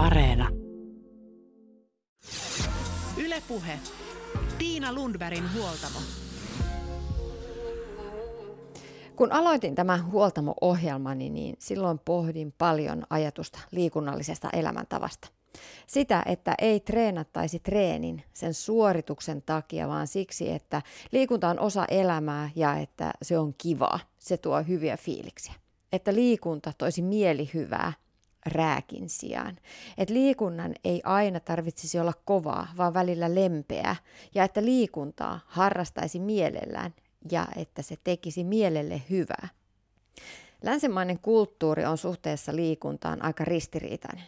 Areena. Ylepuhe. Tiina Lundbergin huoltamo. Kun aloitin tämän huoltamo-ohjelmani, niin silloin pohdin paljon ajatusta liikunnallisesta elämäntavasta. Sitä, että ei treenattaisi treenin sen suorituksen takia, vaan siksi, että liikunta on osa elämää ja että se on kivaa. Se tuo hyviä fiiliksiä. Että liikunta toisi mielihyvää rääkin sijaan. Että liikunnan ei aina tarvitsisi olla kovaa, vaan välillä lempeää. Ja että liikuntaa harrastaisi mielellään ja että se tekisi mielelle hyvää. Länsimainen kulttuuri on suhteessa liikuntaan aika ristiriitainen.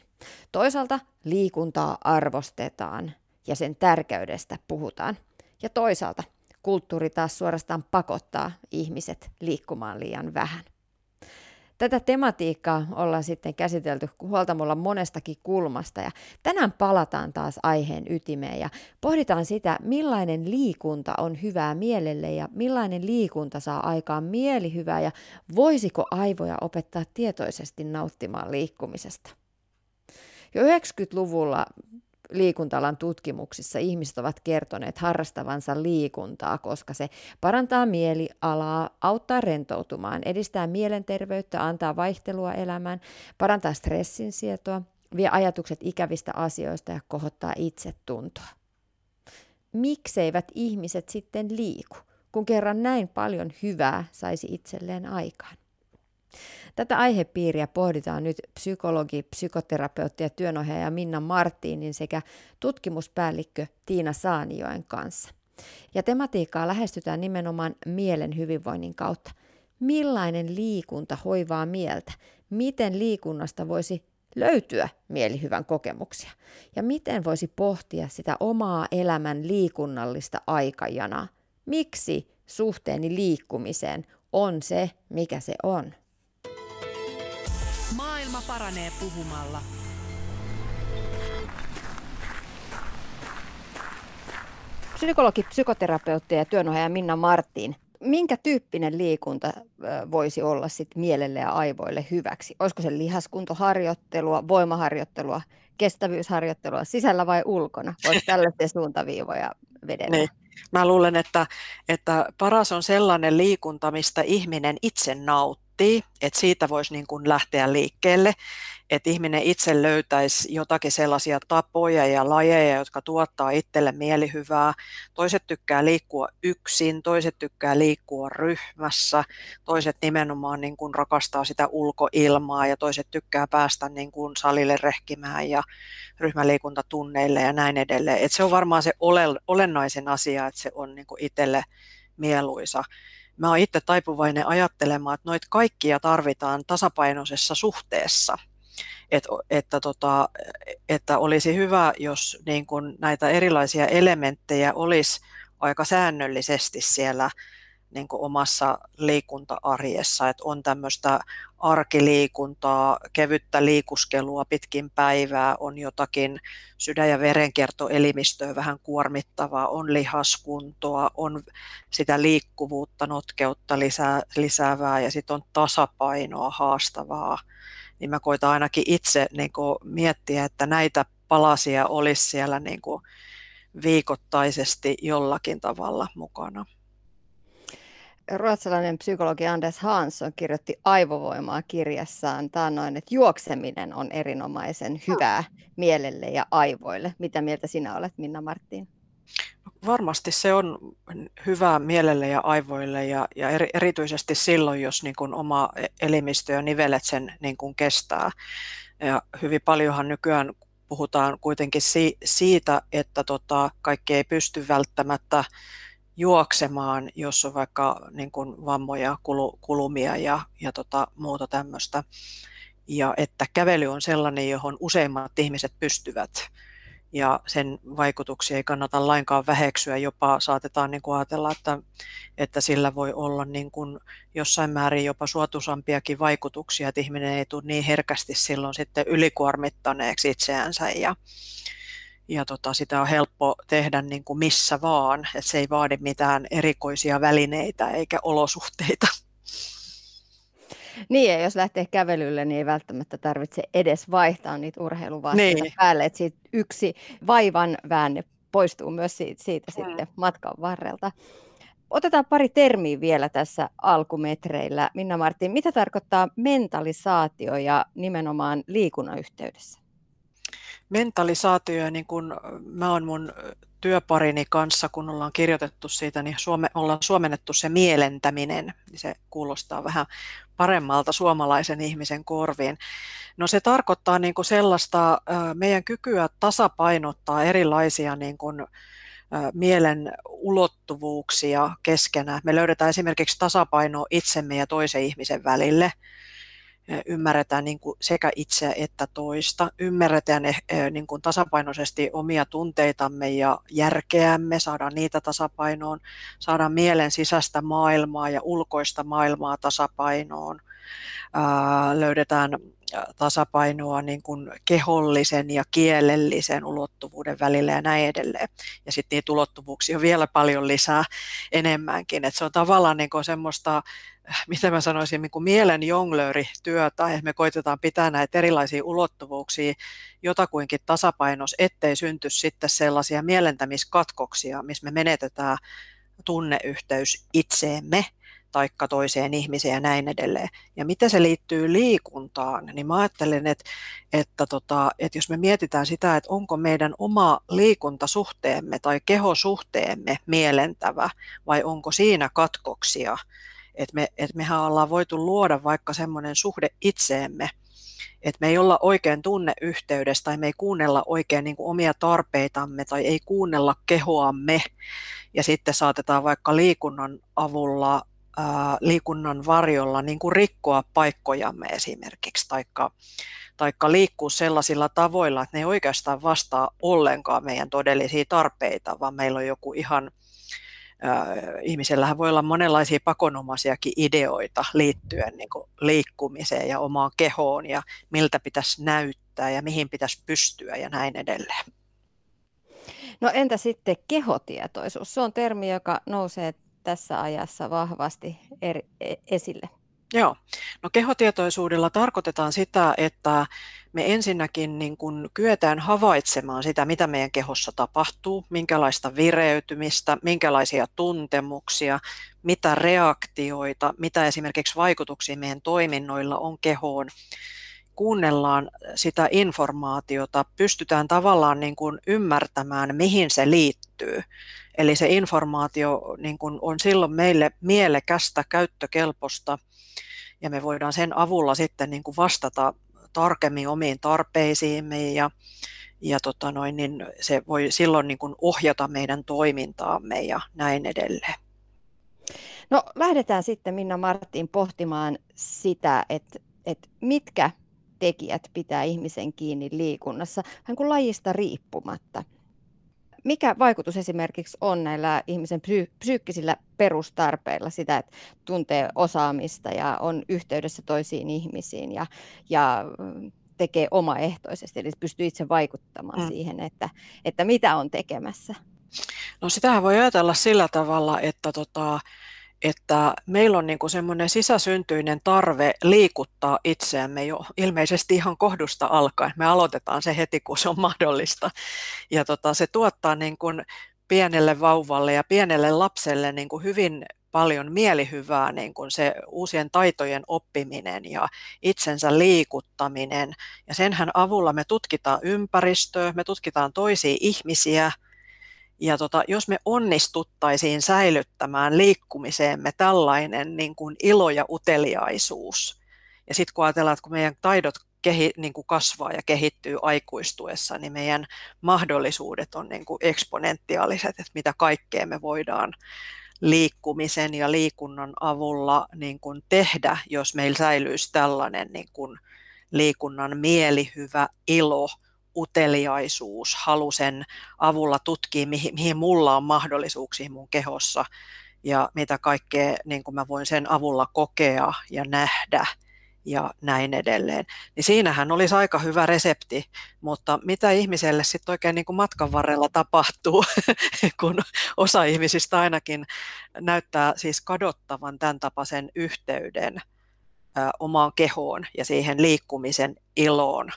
Toisaalta liikuntaa arvostetaan ja sen tärkeydestä puhutaan. Ja toisaalta kulttuuri taas suorastaan pakottaa ihmiset liikkumaan liian vähän. Tätä tematiikkaa ollaan sitten käsitelty huoltamolla monestakin kulmasta ja tänään palataan taas aiheen ytimeen ja pohditaan sitä, millainen liikunta on hyvää mielelle ja millainen liikunta saa aikaan mielihyvää ja voisiko aivoja opettaa tietoisesti nauttimaan liikkumisesta. Jo 90-luvulla liikuntalan tutkimuksissa ihmiset ovat kertoneet harrastavansa liikuntaa, koska se parantaa mielialaa, auttaa rentoutumaan, edistää mielenterveyttä, antaa vaihtelua elämään, parantaa stressin sietoa, vie ajatukset ikävistä asioista ja kohottaa itsetuntoa. Mikseivät ihmiset sitten liiku, kun kerran näin paljon hyvää saisi itselleen aikaan? Tätä aihepiiriä pohditaan nyt psykologi, psykoterapeutti ja työnohjaaja Minna Martinin sekä tutkimuspäällikkö Tiina Saanioen kanssa. Ja tematiikkaa lähestytään nimenomaan mielen hyvinvoinnin kautta. Millainen liikunta hoivaa mieltä? Miten liikunnasta voisi löytyä mielihyvän kokemuksia? Ja miten voisi pohtia sitä omaa elämän liikunnallista aikajanaa? Miksi suhteeni liikkumiseen on se, mikä se on? Maailma paranee puhumalla. Psykologi, psykoterapeutti ja työnohjaaja Minna Martin. Minkä tyyppinen liikunta voisi olla sit mielelle ja aivoille hyväksi? Olisiko se lihaskuntoharjoittelua, voimaharjoittelua, kestävyysharjoittelua sisällä vai ulkona? Voisi tällaisia suuntaviivoja vedellä? Niin. Mä luulen, että, että paras on sellainen liikunta, mistä ihminen itse nauttii nauttii, että siitä voisi niin kuin lähteä liikkeelle, että ihminen itse löytäisi jotakin sellaisia tapoja ja lajeja, jotka tuottaa itselle mielihyvää. Toiset tykkää liikkua yksin, toiset tykkää liikkua ryhmässä, toiset nimenomaan niin kuin rakastaa sitä ulkoilmaa ja toiset tykkää päästä niin kuin salille rehkimään ja ryhmäliikuntatunneille ja näin edelleen. Et se on varmaan se olennaisen asia, että se on niin kuin itselle mieluisa mä oon itse taipuvainen ajattelemaan, että noita kaikkia tarvitaan tasapainoisessa suhteessa. Et, että, tota, että olisi hyvä, jos niin kun näitä erilaisia elementtejä olisi aika säännöllisesti siellä niin kuin omassa liikunta-arjessa, että on tämmöistä arkiliikuntaa, kevyttä liikuskelua pitkin päivää, on jotakin sydän- ja verenkiertoelimistöä vähän kuormittavaa, on lihaskuntoa, on sitä liikkuvuutta, notkeutta lisää, lisäävää ja sitten on tasapainoa haastavaa. Niin mä koitan ainakin itse niin kuin miettiä, että näitä palasia olisi siellä niin kuin viikoittaisesti jollakin tavalla mukana ruotsalainen psykologi Anders Hansson kirjoitti aivovoimaa kirjassaan taannoin, että juokseminen on erinomaisen hyvää mielelle ja aivoille. Mitä mieltä sinä olet, Minna Martin? Varmasti se on hyvää mielelle ja aivoille ja, ja eri, erityisesti silloin, jos niin kuin oma elimistö ja nivelet sen niin kuin kestää. Ja hyvin paljonhan nykyään puhutaan kuitenkin si, siitä, että tota, kaikki ei pysty välttämättä juoksemaan, jos on vaikka niin kuin vammoja, kulumia ja, ja tota, muuta tämmöistä. Ja että kävely on sellainen, johon useimmat ihmiset pystyvät. Ja sen vaikutuksia ei kannata lainkaan väheksyä, jopa saatetaan niin kuin ajatella, että, että sillä voi olla niin kuin jossain määrin jopa suotuisampiakin vaikutuksia, että ihminen ei tule niin herkästi silloin sitten ylikuormittaneeksi itseänsä ja, ja tota, sitä on helppo tehdä niin kuin missä vaan, että se ei vaadi mitään erikoisia välineitä eikä olosuhteita. Niin, ja jos lähtee kävelylle, niin ei välttämättä tarvitse edes vaihtaa niitä urheiluvaatteita Niin. päälle, että siitä yksi vaivan väänne poistuu myös siitä, siitä Mm. sitten matkan varrelta. Otetaan pari termiä vielä tässä alkumetreillä. Minna Martin, mitä tarkoittaa mentalisaatio ja nimenomaan liikunnan yhteydessä? Mentalisaatio, niin kun mä oon mun työparini kanssa, kun ollaan kirjoitettu siitä, niin suome, ollaan suomennettu se mielentäminen, niin se kuulostaa vähän paremmalta suomalaisen ihmisen korviin. No se tarkoittaa niin kuin sellaista meidän kykyä tasapainottaa erilaisia niin kuin, mielen ulottuvuuksia keskenään. Me löydetään esimerkiksi tasapaino itsemme ja toisen ihmisen välille. Ymmärretään niin kuin sekä itseä että toista. Ymmärretään niin kuin tasapainoisesti omia tunteitamme ja järkeämme, saadaan niitä tasapainoon. Saadaan mielen sisäistä maailmaa ja ulkoista maailmaa tasapainoon. Löydetään tasapainoa niin kuin kehollisen ja kielellisen ulottuvuuden välillä ja näin edelleen. Ja sitten niitä ulottuvuuksia on vielä paljon lisää enemmänkin. Et se on tavallaan niin kuin semmoista, miten mä sanoisin, niin kuin mielen jonglöörityötä, että me koitetaan pitää näitä erilaisia ulottuvuuksia jotakuinkin tasapainos, ettei synty sitten sellaisia mielentämiskatkoksia, missä me menetetään tunneyhteys itseemme taikka toiseen ihmiseen ja näin edelleen. Ja miten se liittyy liikuntaan, niin mä ajattelen, että, että, tota, että jos me mietitään sitä, että onko meidän oma liikuntasuhteemme tai kehosuhteemme mielentävä vai onko siinä katkoksia, että, me, että mehän ollaan voitu luoda vaikka semmoinen suhde itseemme, että me ei olla oikein tunneyhteydessä tai me ei kuunnella oikein niin kuin omia tarpeitamme tai ei kuunnella kehoamme ja sitten saatetaan vaikka liikunnan avulla liikunnan varjolla niin kuin rikkoa paikkojamme esimerkiksi, taikka, taikka liikkua sellaisilla tavoilla, että ne ei oikeastaan vastaa ollenkaan meidän todellisia tarpeita, vaan meillä on joku ihan, ää, ihmisellähän voi olla monenlaisia pakonomaisiakin ideoita liittyen niin kuin liikkumiseen ja omaan kehoon ja miltä pitäisi näyttää ja mihin pitäisi pystyä ja näin edelleen. No entä sitten kehotietoisuus? Se on termi, joka nousee tässä ajassa vahvasti eri, e, esille? Joo. No kehotietoisuudella tarkoitetaan sitä, että me ensinnäkin niin kun kyetään havaitsemaan sitä, mitä meidän kehossa tapahtuu, minkälaista vireytymistä, minkälaisia tuntemuksia, mitä reaktioita, mitä esimerkiksi vaikutuksia meidän toiminnoilla on kehoon. Kuunnellaan sitä informaatiota, pystytään tavallaan niin kuin ymmärtämään, mihin se liittyy. Eli se informaatio niin kuin on silloin meille mielekästä, käyttökelpoista ja me voidaan sen avulla sitten niin kuin vastata tarkemmin omiin tarpeisiimme ja, ja tota noin, niin se voi silloin niin kuin ohjata meidän toimintaamme ja näin edelleen. No lähdetään sitten Minna Martin pohtimaan sitä, että, että mitkä tekijät pitää ihmisen kiinni liikunnassa, hän kuin lajista riippumatta mikä vaikutus esimerkiksi on näillä ihmisen psy- psyykkisillä perustarpeilla sitä, että tuntee osaamista ja on yhteydessä toisiin ihmisiin ja, ja mm, tekee omaehtoisesti, eli pystyy itse vaikuttamaan mm. siihen, että, että mitä on tekemässä? No sitähän voi ajatella sillä tavalla, että tota, että meillä on niin semmoinen sisäsyntyinen tarve liikuttaa itseämme jo ilmeisesti ihan kohdusta alkaen. Me aloitetaan se heti, kun se on mahdollista. Ja tota, se tuottaa niin kuin pienelle vauvalle ja pienelle lapselle niin kuin hyvin paljon mielihyvää niin kuin se uusien taitojen oppiminen ja itsensä liikuttaminen. Ja senhän avulla me tutkitaan ympäristöä, me tutkitaan toisia ihmisiä, ja tota, jos me onnistuttaisiin säilyttämään liikkumiseemme tällainen niin kuin ilo ja uteliaisuus, ja sitten kun ajatellaan, että kun meidän taidot kehi, niin kuin kasvaa ja kehittyy aikuistuessa, niin meidän mahdollisuudet on niin kuin eksponentiaaliset, että mitä kaikkea me voidaan liikkumisen ja liikunnan avulla niin kuin tehdä, jos meillä säilyisi tällainen niin kuin liikunnan mielihyvä ilo uteliaisuus, halu sen avulla tutkia, mihin, mihin mulla on mahdollisuuksia mun kehossa ja mitä kaikkea niin kuin mä voin sen avulla kokea ja nähdä ja näin edelleen. Niin siinähän olisi aika hyvä resepti, mutta mitä ihmiselle sitten oikein niin kuin matkan varrella tapahtuu, kun osa ihmisistä ainakin näyttää siis kadottavan tämän tapaisen yhteyden omaan kehoon ja siihen liikkumisen iloon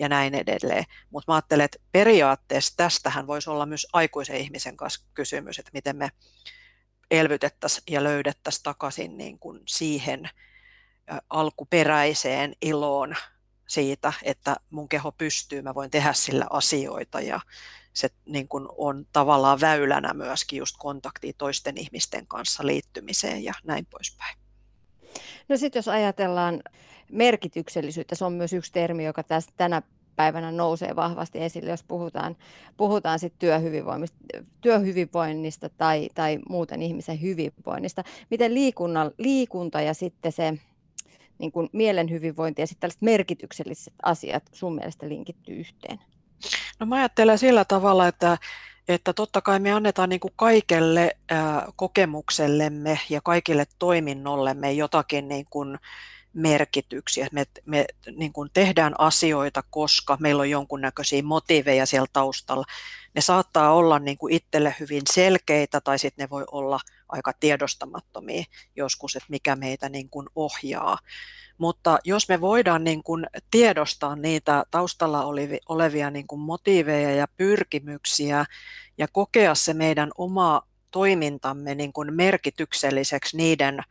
ja näin edelleen. Mutta mä ajattelen, että periaatteessa tästähän voisi olla myös aikuisen ihmisen kanssa kysymys, että miten me elvytettäisiin ja löydettäisiin takaisin niin kuin siihen alkuperäiseen iloon siitä, että mun keho pystyy, mä voin tehdä sillä asioita ja se niin kuin on tavallaan väylänä myöskin just kontaktiin toisten ihmisten kanssa liittymiseen ja näin poispäin. No sitten jos ajatellaan merkityksellisyyttä, se on myös yksi termi, joka tästä tänä päivänä nousee vahvasti esille, jos puhutaan, puhutaan sit työhyvinvoinnista, työhyvinvoinnista tai, tai muuten ihmisen hyvinvoinnista. Miten liikunna, liikunta ja sitten se niin kuin mielen hyvinvointi ja sitten tällaiset merkitykselliset asiat sun mielestä linkittyy yhteen? No mä ajattelen sillä tavalla, että, että totta kai me annetaan niin kuin kaikelle äh, kokemuksellemme ja kaikille toiminnollemme jotakin niin kuin merkityksiä. Me, me niin kuin tehdään asioita, koska meillä on jonkunnäköisiä motiiveja siellä taustalla. Ne saattaa olla niin kuin itselle hyvin selkeitä tai sitten ne voi olla aika tiedostamattomia joskus, että mikä meitä niin kuin ohjaa. Mutta jos me voidaan niin kuin tiedostaa niitä taustalla olevia niin kuin motiiveja ja pyrkimyksiä ja kokea se meidän oma toimintamme niin kuin merkitykselliseksi niiden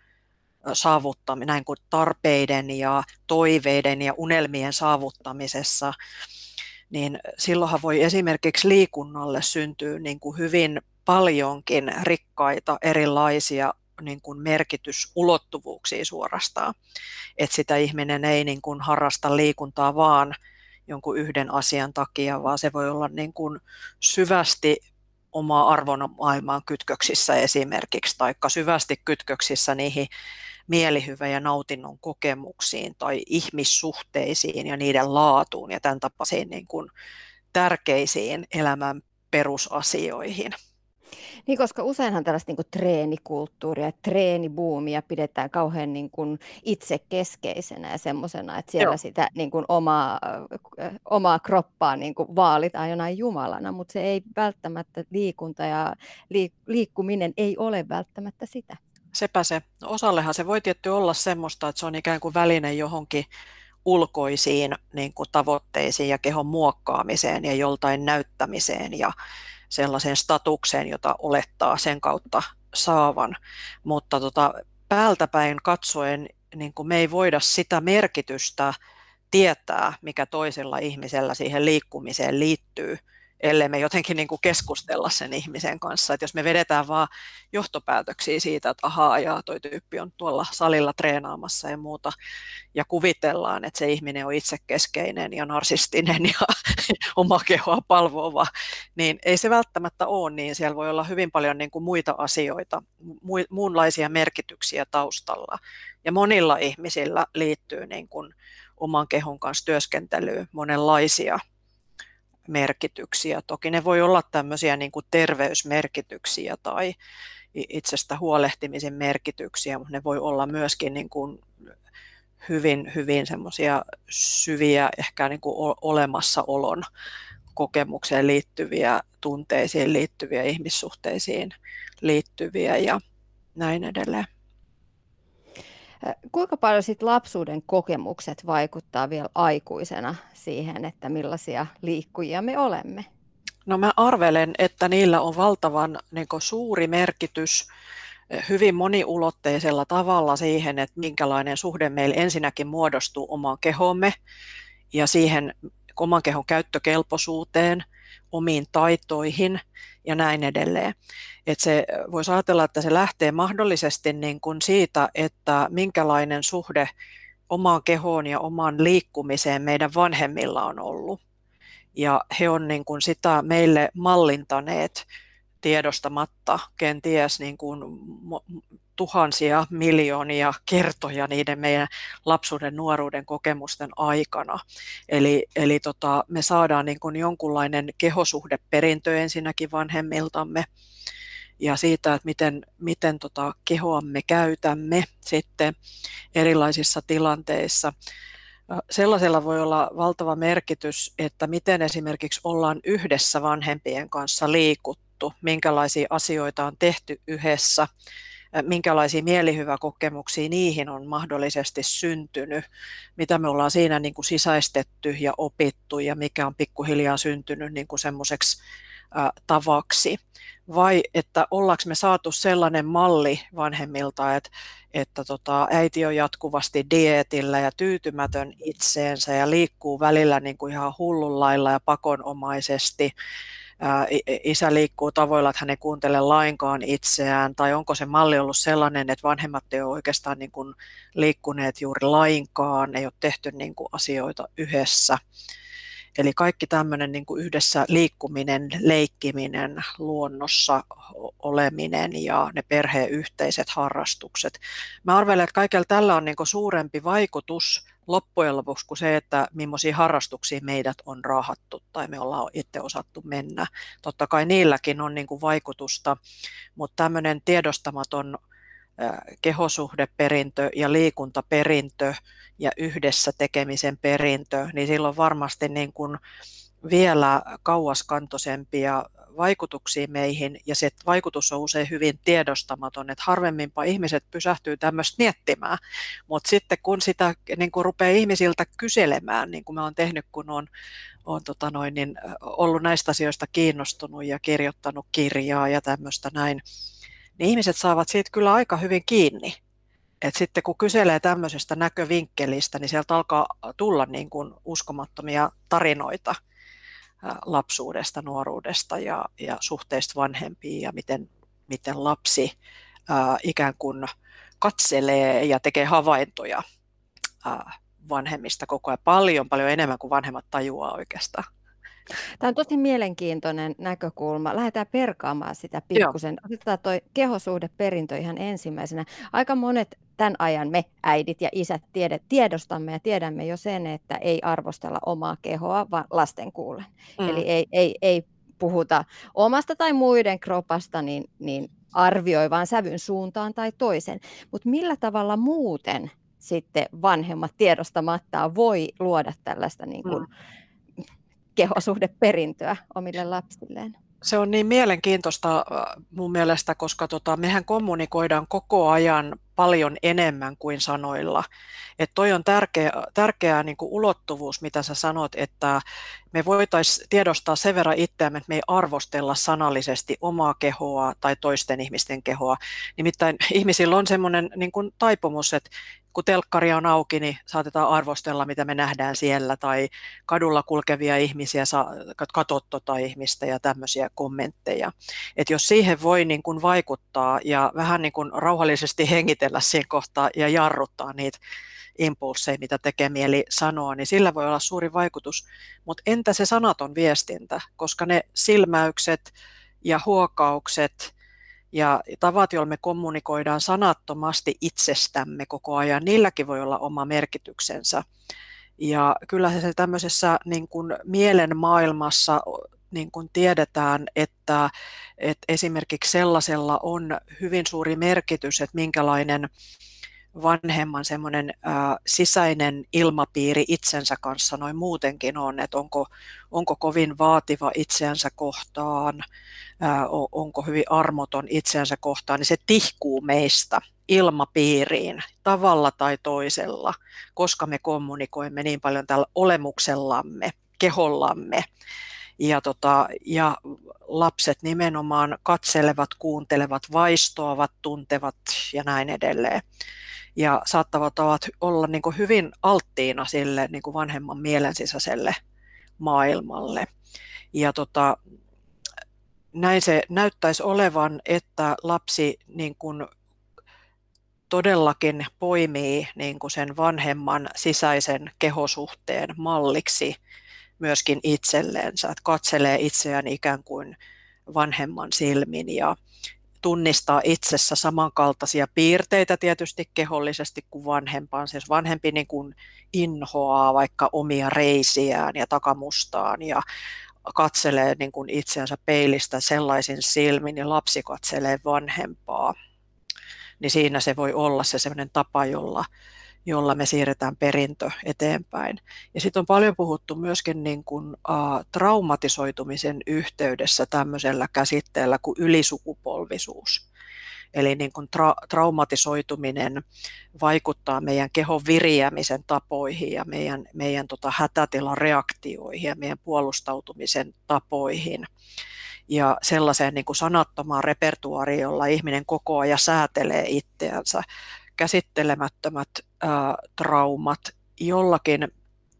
saavuttaminen, näin kuin tarpeiden ja toiveiden ja unelmien saavuttamisessa, niin silloinhan voi esimerkiksi liikunnalle syntyä niin kuin hyvin paljonkin rikkaita erilaisia niin kuin merkitysulottuvuuksia suorastaan. Että sitä ihminen ei niin kuin harrasta liikuntaa vaan jonkun yhden asian takia, vaan se voi olla niin kuin syvästi omaa arvomaailmaan kytköksissä esimerkiksi, tai syvästi kytköksissä niihin mielihyvä- ja nautinnon kokemuksiin tai ihmissuhteisiin ja niiden laatuun ja tämän tapaisiin niin kuin tärkeisiin elämän perusasioihin. Niin, koska useinhan tällaista niin kuin treenikulttuuria ja treenibuumia pidetään kauhean niin kuin itsekeskeisenä ja semmoisena, että siellä Joo. sitä niin kuin omaa, omaa kroppaa niin kuin vaalitaan jonain jumalana, mutta se ei välttämättä liikunta ja liikkuminen ei ole välttämättä sitä. Sepä se. No, osallehan se voi tietty olla semmoista, että se on ikään kuin väline johonkin ulkoisiin niin kuin tavoitteisiin ja kehon muokkaamiseen ja joltain näyttämiseen ja sellaiseen statukseen, jota olettaa sen kautta saavan. Mutta tota, päältäpäin katsoen niin kuin me ei voida sitä merkitystä tietää, mikä toisella ihmisellä siihen liikkumiseen liittyy, ellei me jotenkin niin kuin keskustella sen ihmisen kanssa. Että jos me vedetään vaan johtopäätöksiä siitä, että ahaa, ja toi tyyppi on tuolla salilla treenaamassa ja muuta, ja kuvitellaan, että se ihminen on itsekeskeinen ja narsistinen ja oma kehoa palvova, niin ei se välttämättä ole niin. Siellä voi olla hyvin paljon niin kuin muita asioita, mu- muunlaisia merkityksiä taustalla. Ja monilla ihmisillä liittyy niin kuin oman kehon kanssa työskentelyyn monenlaisia merkityksiä. Toki ne voi olla tämmöisiä niin kuin terveysmerkityksiä tai itsestä huolehtimisen merkityksiä, mutta ne voi olla myöskin niin kuin hyvin, hyvin semmoisia syviä ehkä niin kuin olemassaolon kokemukseen liittyviä, tunteisiin liittyviä, ihmissuhteisiin liittyviä ja näin edelleen. Kuinka paljon sit lapsuuden kokemukset vaikuttaa vielä aikuisena siihen, että millaisia liikkujia me olemme? No mä arvelen, että niillä on valtavan niin suuri merkitys hyvin moniulotteisella tavalla siihen, että minkälainen suhde meillä ensinnäkin muodostuu omaan kehomme ja siihen oman kehon käyttökelpoisuuteen, omiin taitoihin ja näin edelleen. Että se voisi ajatella, että se lähtee mahdollisesti niin kuin siitä, että minkälainen suhde omaan kehoon ja omaan liikkumiseen meidän vanhemmilla on ollut. Ja he on niin kuin sitä meille mallintaneet tiedostamatta kenties niin kuin tuhansia, miljoonia kertoja niiden meidän lapsuuden, nuoruuden kokemusten aikana. Eli, eli tota, me saadaan niin kuin jonkunlainen kehosuhdeperintö ensinnäkin vanhemmiltamme ja siitä, että miten, miten tota kehoamme käytämme sitten erilaisissa tilanteissa. Sellaisella voi olla valtava merkitys, että miten esimerkiksi ollaan yhdessä vanhempien kanssa liikuttu, minkälaisia asioita on tehty yhdessä, minkälaisia mielihyväkokemuksia niihin on mahdollisesti syntynyt, mitä me ollaan siinä niin kuin sisäistetty ja opittu ja mikä on pikkuhiljaa syntynyt niin kuin semmoiseksi tavaksi. Vai että ollaanko me saatu sellainen malli vanhemmilta, että, että tota, äiti on jatkuvasti dietillä ja tyytymätön itseensä ja liikkuu välillä niin kuin ihan hullun lailla ja pakonomaisesti isä liikkuu tavoilla, että hän ei kuuntele lainkaan itseään, tai onko se malli ollut sellainen, että vanhemmat ei ole oikeastaan niin kuin liikkuneet juuri lainkaan, ei ole tehty niin kuin asioita yhdessä. Eli kaikki tämmöinen niin kuin yhdessä liikkuminen, leikkiminen, luonnossa oleminen ja ne perheen yhteiset harrastukset. Mä arvelen, että kaikella tällä on niin kuin suurempi vaikutus loppujen lopuksi kuin se, että millaisia harrastuksia meidät on rahattu tai me ollaan itse osattu mennä. Totta kai niilläkin on niin kuin vaikutusta, mutta tämmöinen tiedostamaton kehosuhdeperintö ja liikuntaperintö ja yhdessä tekemisen perintö, niin silloin varmasti niin kuin vielä kauaskantoisempia vaikutuksia meihin, ja se vaikutus on usein hyvin tiedostamaton, että harvemminpa ihmiset pysähtyy tämmöistä miettimään, mutta sitten kun sitä niin kun rupeaa ihmisiltä kyselemään, niin kuin mä oon tehnyt, kun on, on tota noin, niin ollut näistä asioista kiinnostunut ja kirjoittanut kirjaa ja tämmöistä näin, niin ihmiset saavat siitä kyllä aika hyvin kiinni. Et sitten kun kyselee tämmöisestä näkövinkkelistä, niin sieltä alkaa tulla niin kuin uskomattomia tarinoita lapsuudesta, nuoruudesta ja, ja suhteista vanhempiin ja miten, miten lapsi ää, ikään kuin katselee ja tekee havaintoja ää, vanhemmista koko ajan paljon, paljon enemmän kuin vanhemmat tajuaa oikeastaan. Tämä on tosi mielenkiintoinen näkökulma. Lähdetään perkaamaan sitä pikkusen. Otetaan tuo kehosuhdeperintö ihan ensimmäisenä. Aika monet tämän ajan me äidit ja isät tiedät, tiedostamme ja tiedämme jo sen, että ei arvostella omaa kehoa, vaan lasten kuulen. Mm. Eli ei, ei, ei puhuta omasta tai muiden kropasta, niin, niin arvioi vaan sävyn suuntaan tai toisen. Mutta millä tavalla muuten sitten vanhemmat tiedostamatta voi luoda tällaista niin kuin, mm kehosuhdeperintöä omille lapsilleen. Se on niin mielenkiintoista äh, mun mielestä, koska tota, mehän kommunikoidaan koko ajan paljon enemmän kuin sanoilla. Että toi on tärkeä, tärkeä niin kuin ulottuvuus, mitä sä sanot, että me voitaisiin tiedostaa sen verran itseämme, että me ei arvostella sanallisesti omaa kehoa tai toisten ihmisten kehoa. Nimittäin ihmisillä on semmoinen niin kuin taipumus, että kun telkkari on auki, niin saatetaan arvostella, mitä me nähdään siellä, tai kadulla kulkevia ihmisiä, katot tota ihmistä ja tämmöisiä kommentteja. Et jos siihen voi niin kuin vaikuttaa ja vähän niin kuin rauhallisesti hengitellä siinä kohtaa ja jarruttaa niitä impulseja, mitä tekee mieli sanoa, niin sillä voi olla suuri vaikutus. Mutta entä se sanaton viestintä, koska ne silmäykset ja huokaukset ja tavat, joilla me kommunikoidaan sanattomasti itsestämme koko ajan, niilläkin voi olla oma merkityksensä. Ja kyllä se tämmöisessä niin kuin mielen maailmassa niin kuin tiedetään, että, että esimerkiksi sellaisella on hyvin suuri merkitys, että minkälainen vanhemman semmoinen ää, sisäinen ilmapiiri itsensä kanssa noin muutenkin on, että onko, onko kovin vaativa itseänsä kohtaan, ää, onko hyvin armoton itseänsä kohtaan, niin se tihkuu meistä ilmapiiriin tavalla tai toisella, koska me kommunikoimme niin paljon tällä olemuksellamme, kehollamme. Ja, tota, ja lapset nimenomaan katselevat, kuuntelevat, vaistoavat, tuntevat ja näin edelleen ja saattavat olla niin kuin hyvin alttiina sille niin kuin vanhemman mielen sisäiselle maailmalle. Ja tota, näin se näyttäisi olevan, että lapsi niin kuin todellakin poimii niin kuin sen vanhemman sisäisen kehosuhteen malliksi myöskin itselleensä, että katselee itseään ikään kuin vanhemman silmin ja, tunnistaa itsessä samankaltaisia piirteitä tietysti kehollisesti kuin vanhempaan. Siis vanhempi niin kuin inhoaa vaikka omia reisiään ja takamustaan ja katselee niin kuin itseänsä peilistä sellaisin silmin ja lapsi katselee vanhempaa. Niin siinä se voi olla se sellainen tapa, jolla jolla me siirretään perintö eteenpäin. Ja sitten on paljon puhuttu myöskin niin kuin, uh, traumatisoitumisen yhteydessä tämmöisellä käsitteellä kuin ylisukupolvisuus. Eli niin kuin tra- traumatisoituminen vaikuttaa meidän kehon viriämisen tapoihin ja meidän, meidän tota hätätilan reaktioihin ja meidän puolustautumisen tapoihin ja sellaiseen niin kuin sanattomaan repertuariin, jolla ihminen koko ajan säätelee itseänsä. Käsittelemättömät traumat jollakin